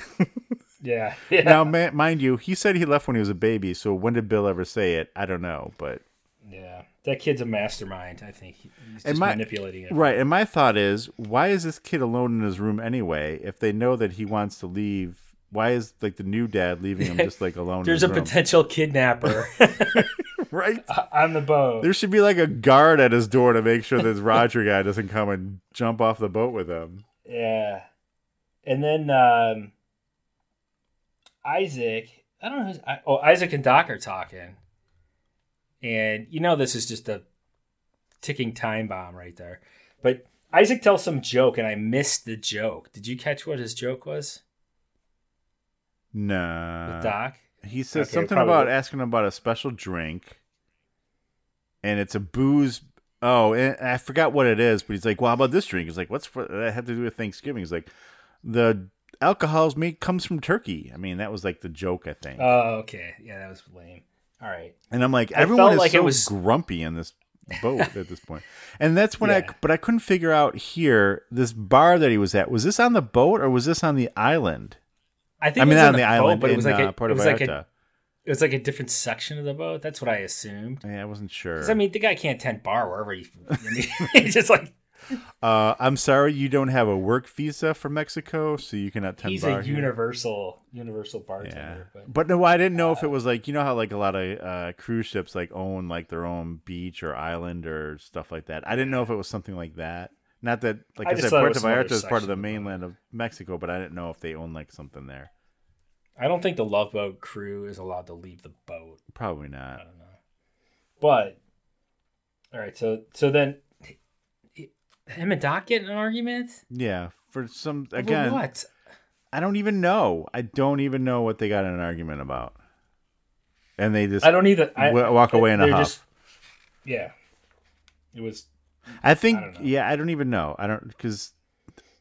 yeah, yeah. Now, ma- mind you, he said he left when he was a baby. So when did Bill ever say it? I don't know, but that kid's a mastermind. I think He- he's And just my- manipulating it. Right. And my thought is, why is this kid alone in his room anyway? If they know that he wants to leave, why is like the new dad leaving him just like alone? There's in a room? potential kidnapper right on the boat. There should be like a guard at his door to make sure this Roger guy doesn't come and jump off the boat with him. Yeah. And then um, Isaac, I don't know who's. Oh, Isaac and Doc are talking. And you know, this is just a ticking time bomb right there. But Isaac tells some joke, and I missed the joke. Did you catch what his joke was? Nah. With Doc? He says Okay, something about asking about a special drink, and it's a booze. Oh, and I forgot what it is, but he's like, "Well, how about this drink?" He's like, "What's for that have to do with Thanksgiving?" He's like, "The alcohol's made comes from Turkey." I mean, that was like the joke, I think. Oh, okay. Yeah, that was lame. All right. and I'm like, everyone is like so was- grumpy in this boat at this point, and that's when I. But I couldn't figure out here this bar that he was at. Was this on the boat or was this on the island? I think I mean, it was not on on the boat, island, but it was in, like uh, a, Puerto it was like a, it was like a different section of the boat. That's what I assumed. Yeah, I wasn't sure. Because I mean, the guy can't tent bar wherever he. He's just like Uh, I'm sorry you don't have a work visa for Mexico, so you cannot tend he's a here. universal universal bartender. But But no, I didn't know if it was like you know how like a lot of uh, cruise ships like own like their own beach or island or stuff like that. I didn't know if it was something like that. Not that like I I, said, Puerto Vallarta is part of the mainland of Mexico, but I didn't know if they own like something there. I don't think the Love Boat crew is allowed to leave the boat. Probably not. But all right, so so then him and Doc get in an argument. Yeah, for some Over again. what? I don't even know. I don't even know what they got in an argument about. And they just I don't either. I, wa- walk away in a huff. just- yeah, it was. I think, I yeah, I don't even know. I don't because,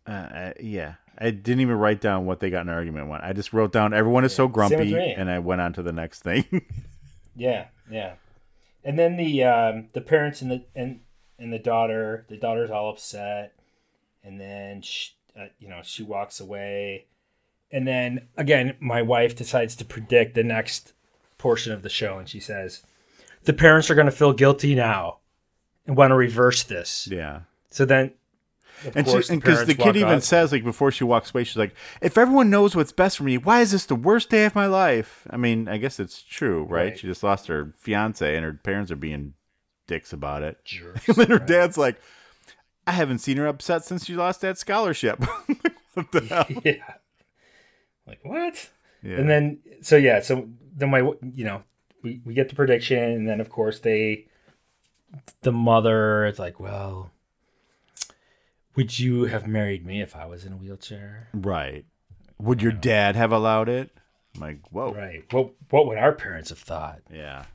uh, I, yeah, I didn't even write down what they got in an argument on. I just wrote down everyone is so grumpy, and I went on to the next thing. Yeah, yeah. And then the um, the parents and the and and the daughter, the daughter's all upset, and then she, uh, you know she walks away, and then again my wife decides to predict the next portion of the show, and she says, "The parents are going to feel guilty now, and want to reverse this." yeah, So then, of and because the, the, kid even up. says like before she walks away, she's like, "If everyone knows what's best for me, why is this the worst day of my life?" I mean, I guess it's true, right? Right. She just lost her fiance, and her parents are being dicks about it. Jerks, and then her dad's like, "I haven't seen her upset since she lost that scholarship." what the hell? yeah. Like what? Yeah. And then so yeah, so then my you know we we get the prediction, and then of course they the mother is like, well, would you have married me if I was in a wheelchair? Right. Would your dad have allowed it? I'm like, whoa. Right. What what would our parents have thought? Yeah.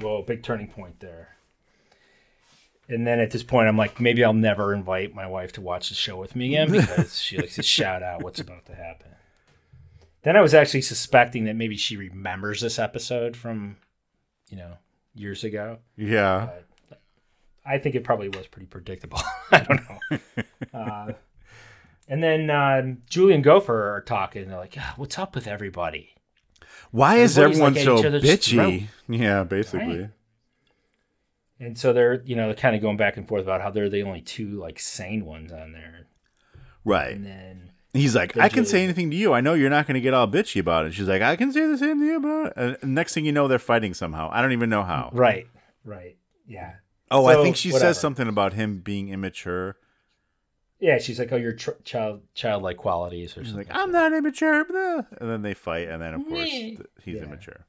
Whoa, big turning point there. And then at this point, I'm like, maybe I'll never invite my wife to watch the show with me again because she likes to shout out what's about to happen. Then I was actually suspecting that maybe she remembers this episode from, you know, years ago. Yeah. I think it probably was pretty predictable. I don't know. uh, and then um, Julie and Gopher are talking. They're like, "Ah, "What's up with everybody?" Why is everyone like, so each other's throat. bitchy? Yeah, basically. Right. And so they're, you know, kind of going back and forth about how they're the only two like sane ones on there. Right. And then He's like, I can Julie- say anything to you. I know you're not going to get all bitchy about it. She's like, I can say the same thing about it. And next thing you know, they're fighting somehow. I don't even know how. right, right, yeah. Oh, I think she whatever. says something about him being immature. Yeah, she's like, "Oh, your tr- child childlike qualities," or She's something. like, I'm not immature. blah. And then they fight, and then of course th- he's Yeah. immature.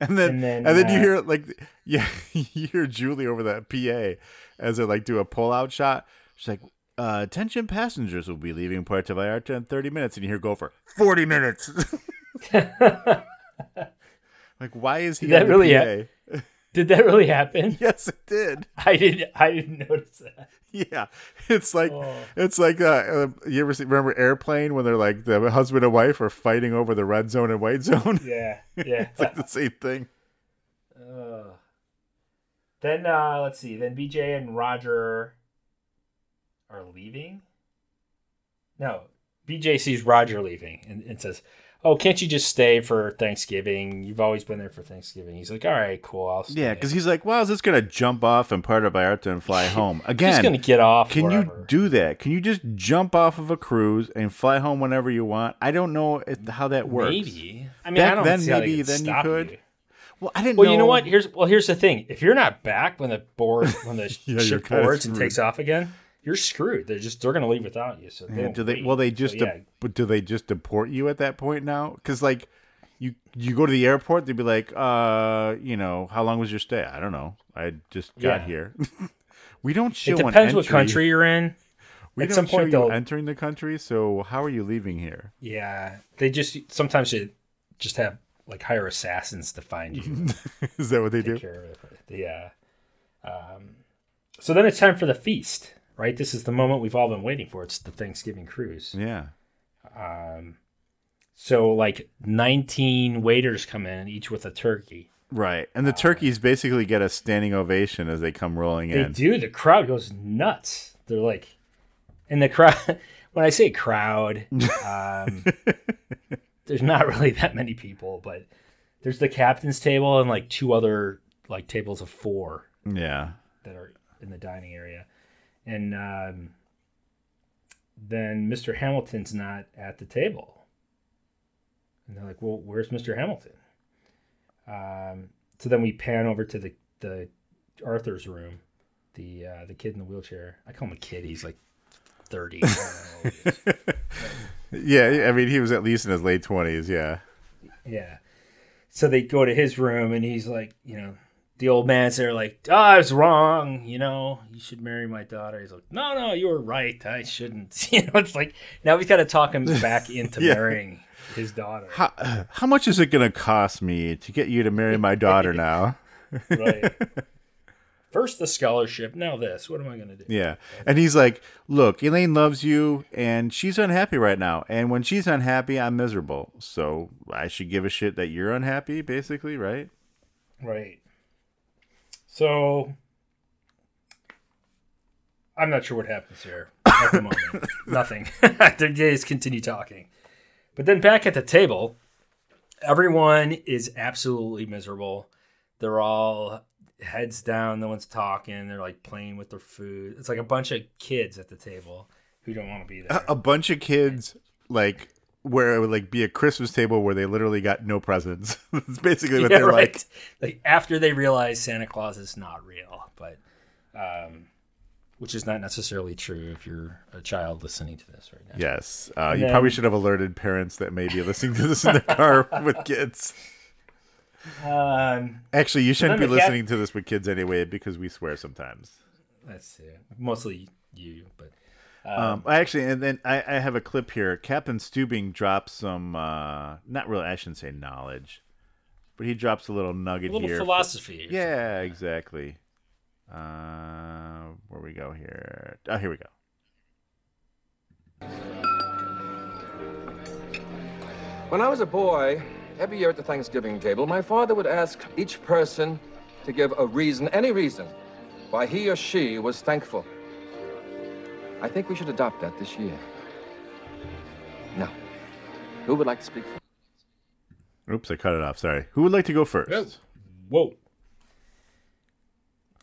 And then, And and then, then, you uh, hear like, yeah, you hear Julie over that PA as they like do a pull out shot. She's like, uh, "Attention passengers will be leaving Puerto Vallarta in 30 minutes," and you hear Gopher, 40 minutes. like, why is he that on the really PA? ha- Did that really happen? Yes, it did. I didn't. I didn't notice that. Yeah, it's like Oh. it's like uh, uh, you ever see, remember Airplane when they're like the husband and wife are fighting over the red zone and white zone? Yeah, yeah. it's like the same thing. Ugh. Then uh, let's see. Then BJ and Roger are leaving. No, BJ sees Roger leaving and, and says, "Oh, can't you just stay for Thanksgiving? You've always been there for Thanksgiving." He's like, "All right, cool. I'll stay." Yeah, because he's like, "Well, is this gonna jump off in Puerto Vallarta and fly home again?" Just gonna get off Can wherever. you do that? Can you just jump off of a cruise and fly home whenever you want? I don't know if, how that works. Maybe. I mean, Back I don't then, maybe then you could. you. Well, I didn't. Well, know. you know what? Here's well, here's the thing. If you're not back when the board when the Yeah, ship boards and takes off again, you're screwed. They're just they're gonna leave without you. So they Yeah, do they? wait. Well, they So, just. yeah. but do they just deport you at that point now? Because like, you you go to the airport, they'd be like, uh, you know, how long was your stay? I don't know. I just got Yeah. here. we don't show. it depends what country you're in. We At don't some show point you they'll entering the country. So how are you leaving here? Yeah, they just sometimes they just have like hire assassins to find you. Is that what they do? Care of it. Yeah. Um, so then it's time for the feast, right? This is the moment we've all been waiting for. It's the Thanksgiving cruise. Yeah. Um, so like 19 waiters come in, each with a turkey. Right, and the turkeys basically get a standing ovation as they come rolling They in. They do. The crowd goes nuts. They're like, and the crowd. When I say crowd, um, there's not really that many people, but there's the captain's table and like two other like tables of four Yeah. that are in the dining area, and um, then Mr. Hamilton's not at the table, and they're like, "Well, where's Mr. Hamilton?" Um, so then we pan over to the the Arthur's room, the uh, the kid in the wheelchair. I call him a kid. He's like thirty. I don't know how old he is. Yeah, I mean, he was at least in his late twenties. Yeah. Yeah. So they go to his room and he's like, you know, the old man's there like, oh, I was wrong. You know, you should marry my daughter. He's like, no, no, you were right. I shouldn't. You know, it's like now we've got to talk him back into Yeah. marrying his daughter. How how much is it going to cost me to get you to marry my daughter now? Right. First the scholarship, now this. What am I going to do? Yeah. And he's like, "Look, Elaine loves you and she's unhappy right now. And when she's unhappy, I'm miserable. So, I should give a shit that you're unhappy, basically, right?" Right. So I'm not sure what happens here at the moment. Nothing. they just continue talking. But then back at the table, everyone is absolutely miserable. They're all heads down, no one's talking, they're like playing with their food. It's like a bunch of kids at the table who don't want to be there. A, a bunch of kids like where it would like be a Christmas table where they literally got no presents. That's basically what Yeah, they're right. like. Like after they realize Santa Claus is not real, but um, which is not necessarily true if you're a child listening to this right now. Yes. Uh, you probably should have alerted parents that may be listening to this in the car with kids. Um, Actually, you shouldn't be then the cat- listening to this with kids anyway because we swear sometimes. That's. Mostly you, but Um, I actually, and then I, I have a clip here. Captain Stubing drops some, uh, not really, I shouldn't say knowledge, but he drops a little nugget A little here. philosophy or yeah, exactly. Uh, where we go here? Oh, here we go. When I was a boy, every year at the Thanksgiving table, my father would ask each person to give a reason, any reason, why he or she was thankful. I think we should adopt that this year. Now, who would like to speak first? Oops, I cut it off. Sorry. Who would like to go first? Whoa.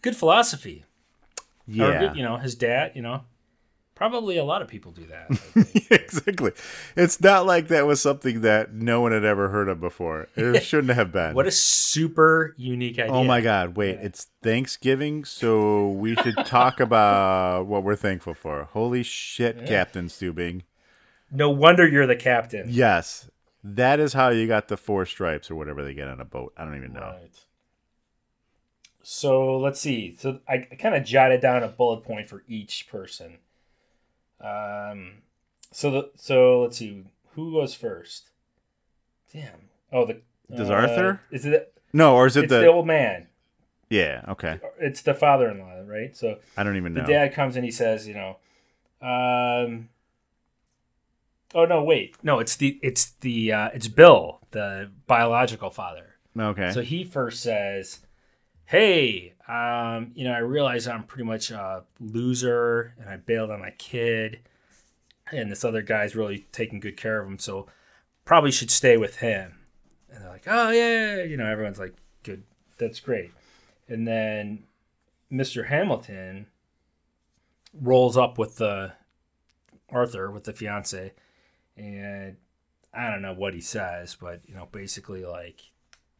Good philosophy. Yeah. good, you know, his dad, you know. Probably a lot of people do that. exactly. It's not like that was something that no one had ever heard of before. It shouldn't have been. what a super unique idea. Oh my God! Wait, it's Thanksgiving, so we should talk about what we're thankful for. Holy shit, Yeah. Captain Stubing! No wonder you're the captain. Yes, that is how you got the four stripes or whatever they get on a boat. I don't even know. Right. So let's see. So I, I kind of jotted down a bullet point for each person. Um, so the so let's see who goes first. Damn. Oh, the Does uh, Arthur? Is it? No, or is it it's the- the old man? Yeah. Okay. It's the father-in-law, right? So I don't even know. the dad comes and he says, you know, um, oh no, wait, no, it's the it's the uh, it's Bill, the biological father. Okay. So he first says, "Hey, um, you know, I realize I'm pretty much a loser, and I bailed on my kid, and this other guy's really taking good care of him, so probably should stay with him." And they're like, "Oh yeah," you know, everyone's like, "Good, that's great." And then Mr. Hamilton rolls up with the Arthur with the fiance, and I don't know what he says, but you know, basically like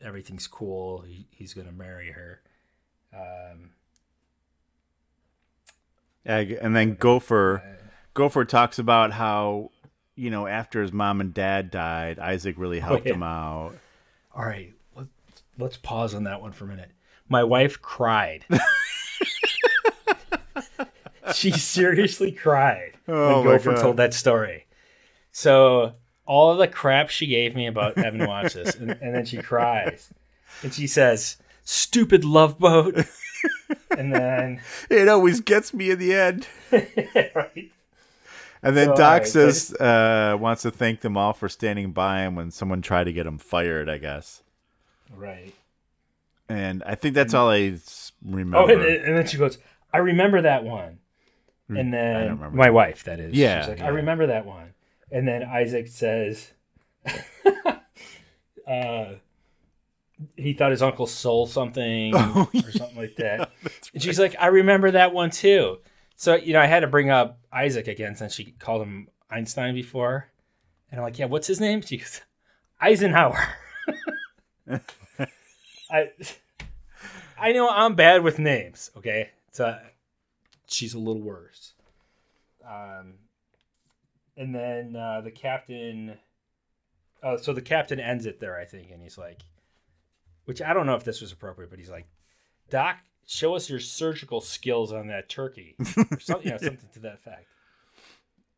everything's cool. He, he's gonna marry her. Um, And then Gopher, Gopher talks about how, you know, after his mom and dad died, Isaac really helped Oh, yeah. him out. all right, let's, let's pause on that one for a minute. My wife cried. she seriously cried Oh, when Gopher God. told that story. So all of the crap she gave me about having watched this, and, and then she cries, and she says, "Stupid love boat," and then It always gets me in the end. right. And then So, Doc I says uh, wants to thank them all for standing by him when someone tried to get him fired. I guess. Right. And I think that's all I remember. Oh, and, and then she goes, "I remember that one." Mm, And then my wife, that is, Yeah, she's like, yeah. "I remember that one." And then Isaac says, uh, "He thought his uncle sold something Oh, or something like that." and she's like, "I remember that one too." So you know, I had to bring up Isaac again since she called him Einstein before, and I'm like, "Yeah, what's his name?" She goes, "Eisenhower." I I know I'm bad with names. Okay, so she's a little worse. Um, and then uh, the captain. Oh, so the captain ends it there, I think, and he's like, which I don't know if this was appropriate, but he's like, Doc, show us your surgical skills on that turkey, or something, you know, something to that effect.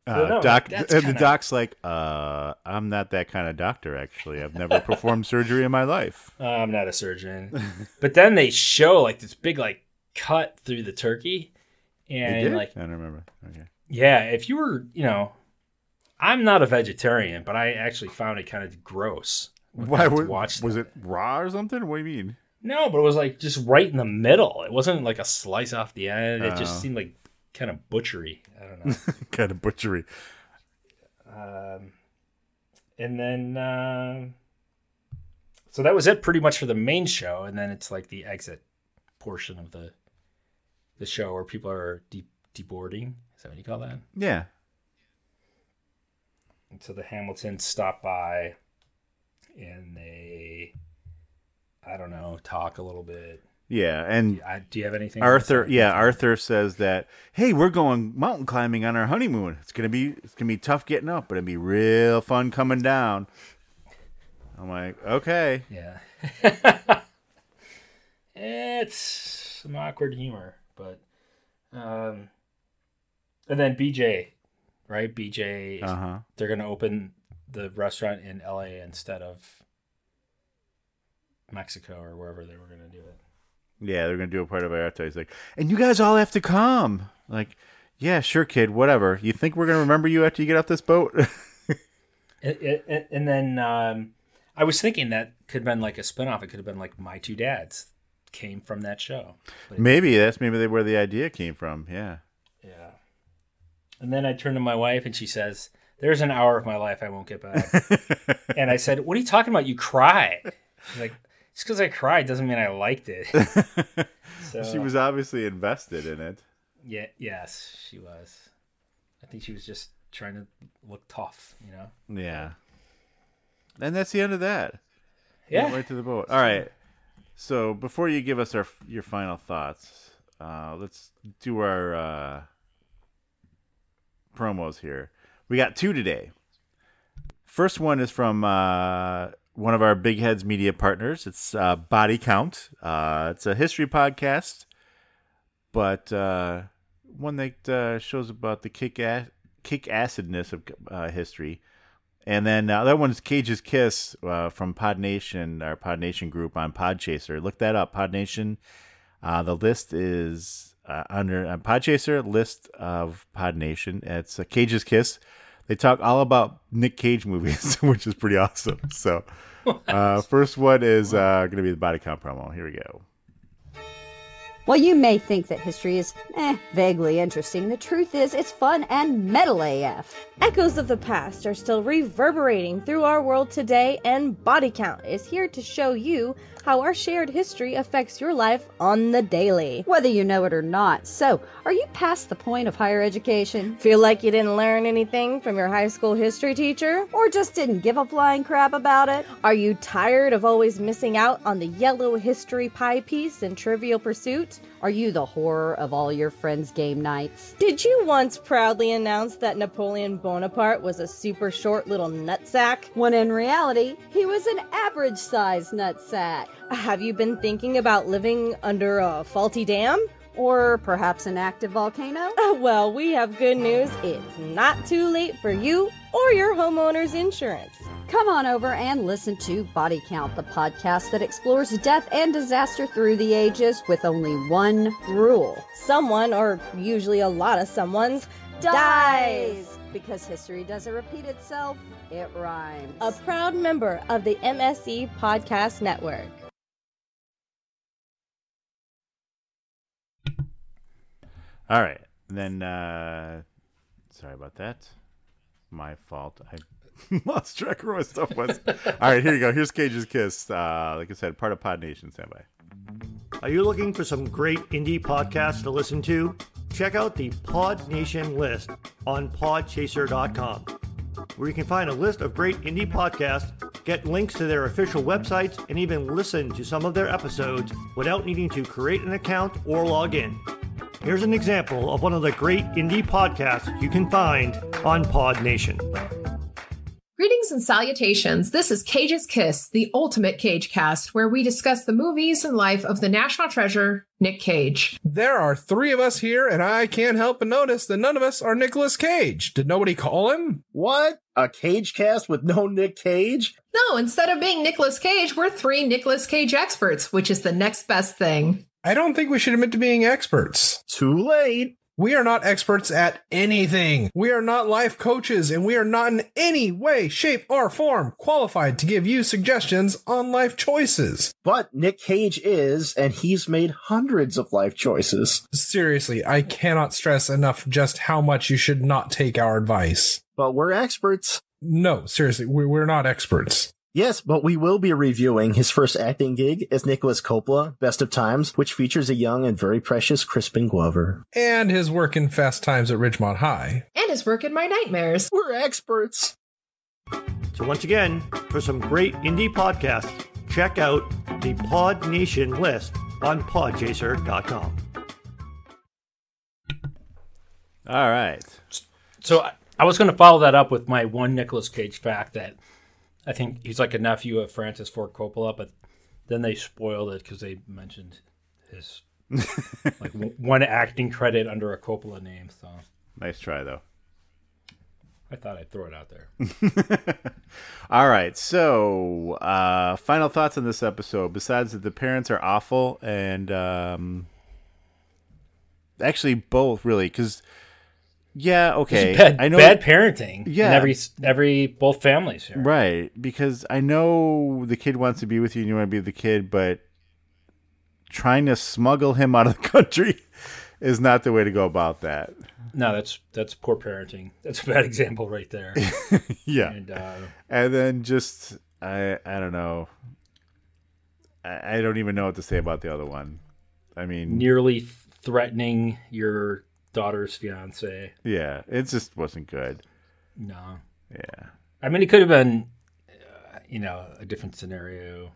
So, Uh, no, doc, and the kinda- doc's like, uh, I'm not that kind of doctor. Actually, I've never performed surgery in my life. Uh, I'm not a surgeon. but then they show like this big like cut through the turkey, and like I don't remember. Okay. Yeah, if you were, you know, I'm not a vegetarian, but I actually found it kind of gross. Why would, watch was it raw or something? What do you mean? No, but it was like just right in the middle. It wasn't like a slice off the end. It Oh. just seemed like kind of butchery. I don't know. kind of butchery. um, and then, uh, so that was it pretty much for the main show, and then it's like the exit portion of the the show where people are de- deboarding. Is that what you call that? Yeah. And so the Hamiltons stop by and they, I don't know, talk a little bit. Yeah, and I, do you have anything? Arthur, yeah, Arthur says that, "Hey, we're going mountain climbing on our honeymoon. It's gonna be it's gonna be tough getting up, but it'll be real fun coming down." I'm like, okay, Yeah. it's some awkward humor, but um and then BJ, right? BJ Uh-huh. they're going to open the restaurant in LA instead of Mexico or wherever they were going to do it. yeah, they're gonna do a part of our He's like, and you guys all have to come. Like, yeah, sure, kid, whatever. You think we're gonna remember you after you get off this boat? It, it, it- and then um, I was thinking that could have been like a spinoff. It could have been like My Two Dads came from that show. Maybe that's maybe where the idea came from. Yeah. yeah. And then I turned to my wife and she says, There's an hour of my life I won't get back. and I said, What are you talking about? You cry. She's like, Just because I cried doesn't mean I liked it. so, she was obviously invested in it. Yeah, yes, she was. I think she was just trying to look tough, you know? Yeah. And that's the end of that. Yeah. Right to the boat. All right. So before you give us our your final thoughts, uh, let's do our uh, promos here. We got two today. First one is from uh, one of our Big Heads media partners. It's uh, Body Count. Uh, it's a history podcast, but uh, one that uh, shows about the kick ass kick acidness of uh, history. And then uh, that one's Cage's Kiss from Pod Nation, our Pod Nation group on Podchaser. Look that up, Pod Nation the list is uh, under uh, Podchaser list of Pod Nation. It's uh, Cage's Kiss. They talk all about Nick Cage movies, which is pretty awesome. So, uh, first one is uh, going to be the body count promo. Here we go. While you may think that history is, eh, vaguely interesting, the truth is it's fun and metal AF. Echoes of the past are still reverberating through our world today, and Body Count is here to show you how our shared history affects your life on the daily. Whether you know it or not. So, are you past the point of higher education? Feel like you didn't learn anything from your high school history teacher? Or just didn't give a flying crap about it? Are you tired of always missing out on the yellow history pie piece in Trivial Pursuit? Are you the horror of all your friends' game nights? Did you once proudly announce that Napoleon Bonaparte was a super short little nutsack? When in reality, he was an average sized nutsack. Have you been thinking about living under a faulty dam? Or perhaps an active volcano? Uh, well, we have good news. It's not too late for you or your homeowner's insurance. Come on over and listen to Body Count, the podcast that explores death and disaster through the ages with only one rule. Someone, or usually a lot of someone's, dies. Because history doesn't repeat itself, it rhymes. A proud member of the MSE Podcast Network. All right. Then, uh, sorry about that. My fault. I lost track of my stuff was. All right, here you go. Here's Cage's Kiss. Uh, like I said, part of Pod Nation. Stand by. Are you looking for some great indie podcasts to listen to? Check out the Pod Nation list on podchaser.com, where you can find a list of great indie podcasts, get links to their official websites, and even listen to some of their episodes without needing to create an account or log in. Here's an example of one of the great indie podcasts you can find on Pod Nation. Greetings and salutations. This is Cage's Kiss, the ultimate Cage cast, where we discuss the movies and life of the national treasure, Nick Cage. There are three of us here, and I can't help but notice that none of us are Nicolas Cage. Did nobody call him? What? A Cage cast with no Nick Cage? No, instead of being Nicolas Cage, we're three Nicolas Cage experts, which is the next best thing. I don't think we should admit to being experts. Too late. We are not experts at anything. We are not life coaches, and we are not in any way, shape, or form qualified to give you suggestions on life choices. But Nick Cage is, and he's made hundreds of life choices. Seriously, I cannot stress enough just how much you should not take our advice. But we're experts. No, seriously, we're not experts. Yes, but we will be reviewing his first acting gig as Nicolas Coppola, Best of Times, which features a young and very precious Crispin Glover. And his work in Fast Times at Ridgemont High. And his work in My Nightmares. We're experts. So, once again, for some great indie podcasts, check out the Pod Nation list on podchaser.com. All right. So I, I was going to follow that up with my one Nicolas Cage fact that I think he's like a nephew of Francis Ford Coppola, but then they spoiled it because they mentioned his like one acting credit under a Coppola name. So Nice try, though. I thought I'd throw it out there. All right. So, uh, final thoughts on this episode. Besides that, the parents are awful, and um, actually both really, because yeah, okay, bad, I know bad parenting. Yeah, in every every both families here. right. Because I know the kid wants to be with you, and you want to be the kid, but trying to smuggle him out of the country is not the way to go about that. No, that's that's poor parenting. That's a bad example right there. yeah. And, uh, and then just I I don't know. I, I don't even know what to say about the other one. I mean, nearly threatening your daughter's fiance. yeah, it just wasn't good. No. Yeah. I mean, it could have been, uh, you know, a different scenario.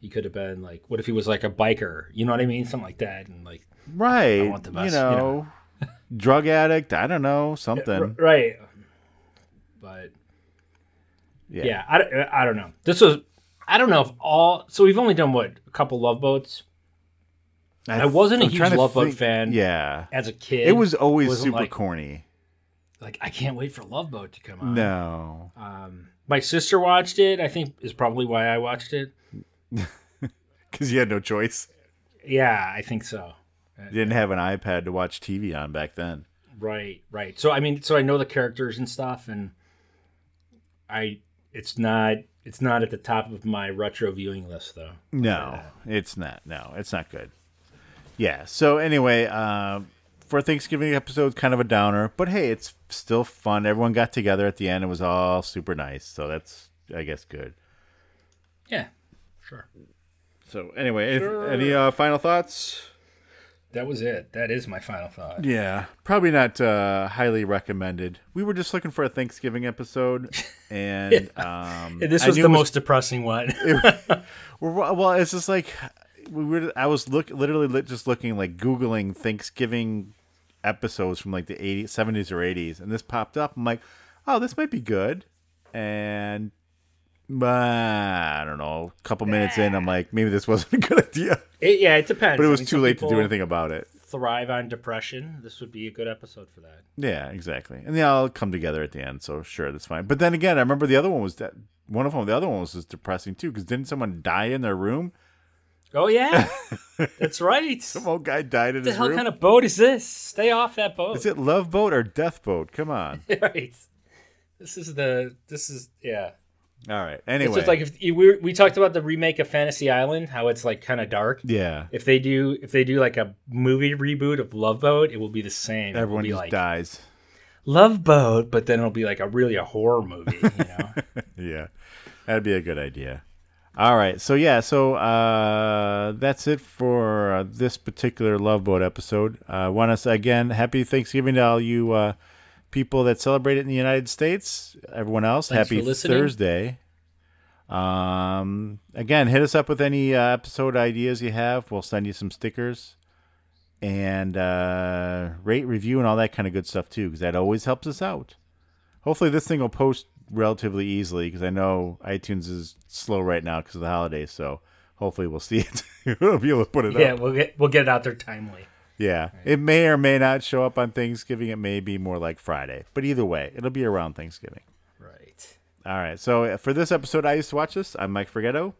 He could have been like, what if he was like a biker? You know what I mean? Something like that. And like, Right. I want the best, you know, drug addict. I don't know something. R- right. But Yeah. yeah, I, I don't know. This was, I don't know if all, so we've only done what, a couple love boats. I, wasn't a I'm huge Love Boat fan. Yeah. As a kid, It was always super like- corny. Like I can't wait for Love Boat to come out. No. Um, my sister watched it. I think is probably why I watched it. Because you had no choice. Yeah, I think so. You didn't have an iPad to watch TV on back then. Right, right. So I mean, so I know the characters and stuff, and I it's not it's not at the top of my retro viewing list though. No, it's not. No, it's not good. Yeah. So anyway, uh, for Thanksgiving episode, kind of a downer, but hey, it's still fun. Everyone got together at the end. It was all super nice. So that's, I guess, good. Yeah, sure. So anyway, Sure. any uh, final thoughts? That was it. That is my final thought. Yeah, probably not uh, highly recommended. We were just looking for a Thanksgiving episode, and um, this was the it most depressing one. it- well, well, it's just like we were. I was look literally li- just looking like googling Thanksgiving episodes from like the 80s, 70s or 80s, and this popped up. I'm like, oh, this might be good, and. uh, I don't know. A couple minutes in, I'm like, maybe this wasn't a good idea. It- yeah, it depends. But it I was mean, too late to do anything about it. Thrive on depression. This would be a good episode for that. Yeah, exactly. And they all come together at the end, so sure, that's fine. But then again, I remember the other one was that one of them. The other one was just depressing too, because didn't someone die in their room? Oh yeah, that's right. Some old guy died in What the his hell room. kind of boat is this? Stay off that boat. Is it Love Boat or Death Boat? Come on. right. This is the. This is yeah. All right. It's Anyway, just like if we we talked about the remake of Fantasy Island, how it's like kind of dark. Yeah. If they do if they do like a movie reboot of Love Boat, it will be the same. Everyone just like dies. Love Boat, but then it'll be like a really a horror movie. You know. yeah, that'd be a good idea. All right, so yeah, so uh, that's it for uh, this particular Love Boat episode. I uh, want to say again, happy Thanksgiving to all you uh, people that celebrate it in the United States. Everyone else, Thanks happy. Thursday. Um, again, hit us up with any uh, episode ideas you have. We'll send you some stickers and uh, rate, review, and all that kind of good stuff too, because that always helps us out. Hopefully, this thing will post relatively easily because I know iTunes is slow right now because of the holidays. So hopefully, we'll see it. we'll be able to put it yeah, up. we'll get we'll get it out there timely. Yeah, it may or may not show up on Thanksgiving. It may be more like Friday, but either way, it'll be around Thanksgiving. Right. All right. So uh, for this episode, I used to watch this. I'm Mike Forgetto,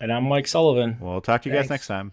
and I'm Mike Sullivan. We'll talk to you guys next time.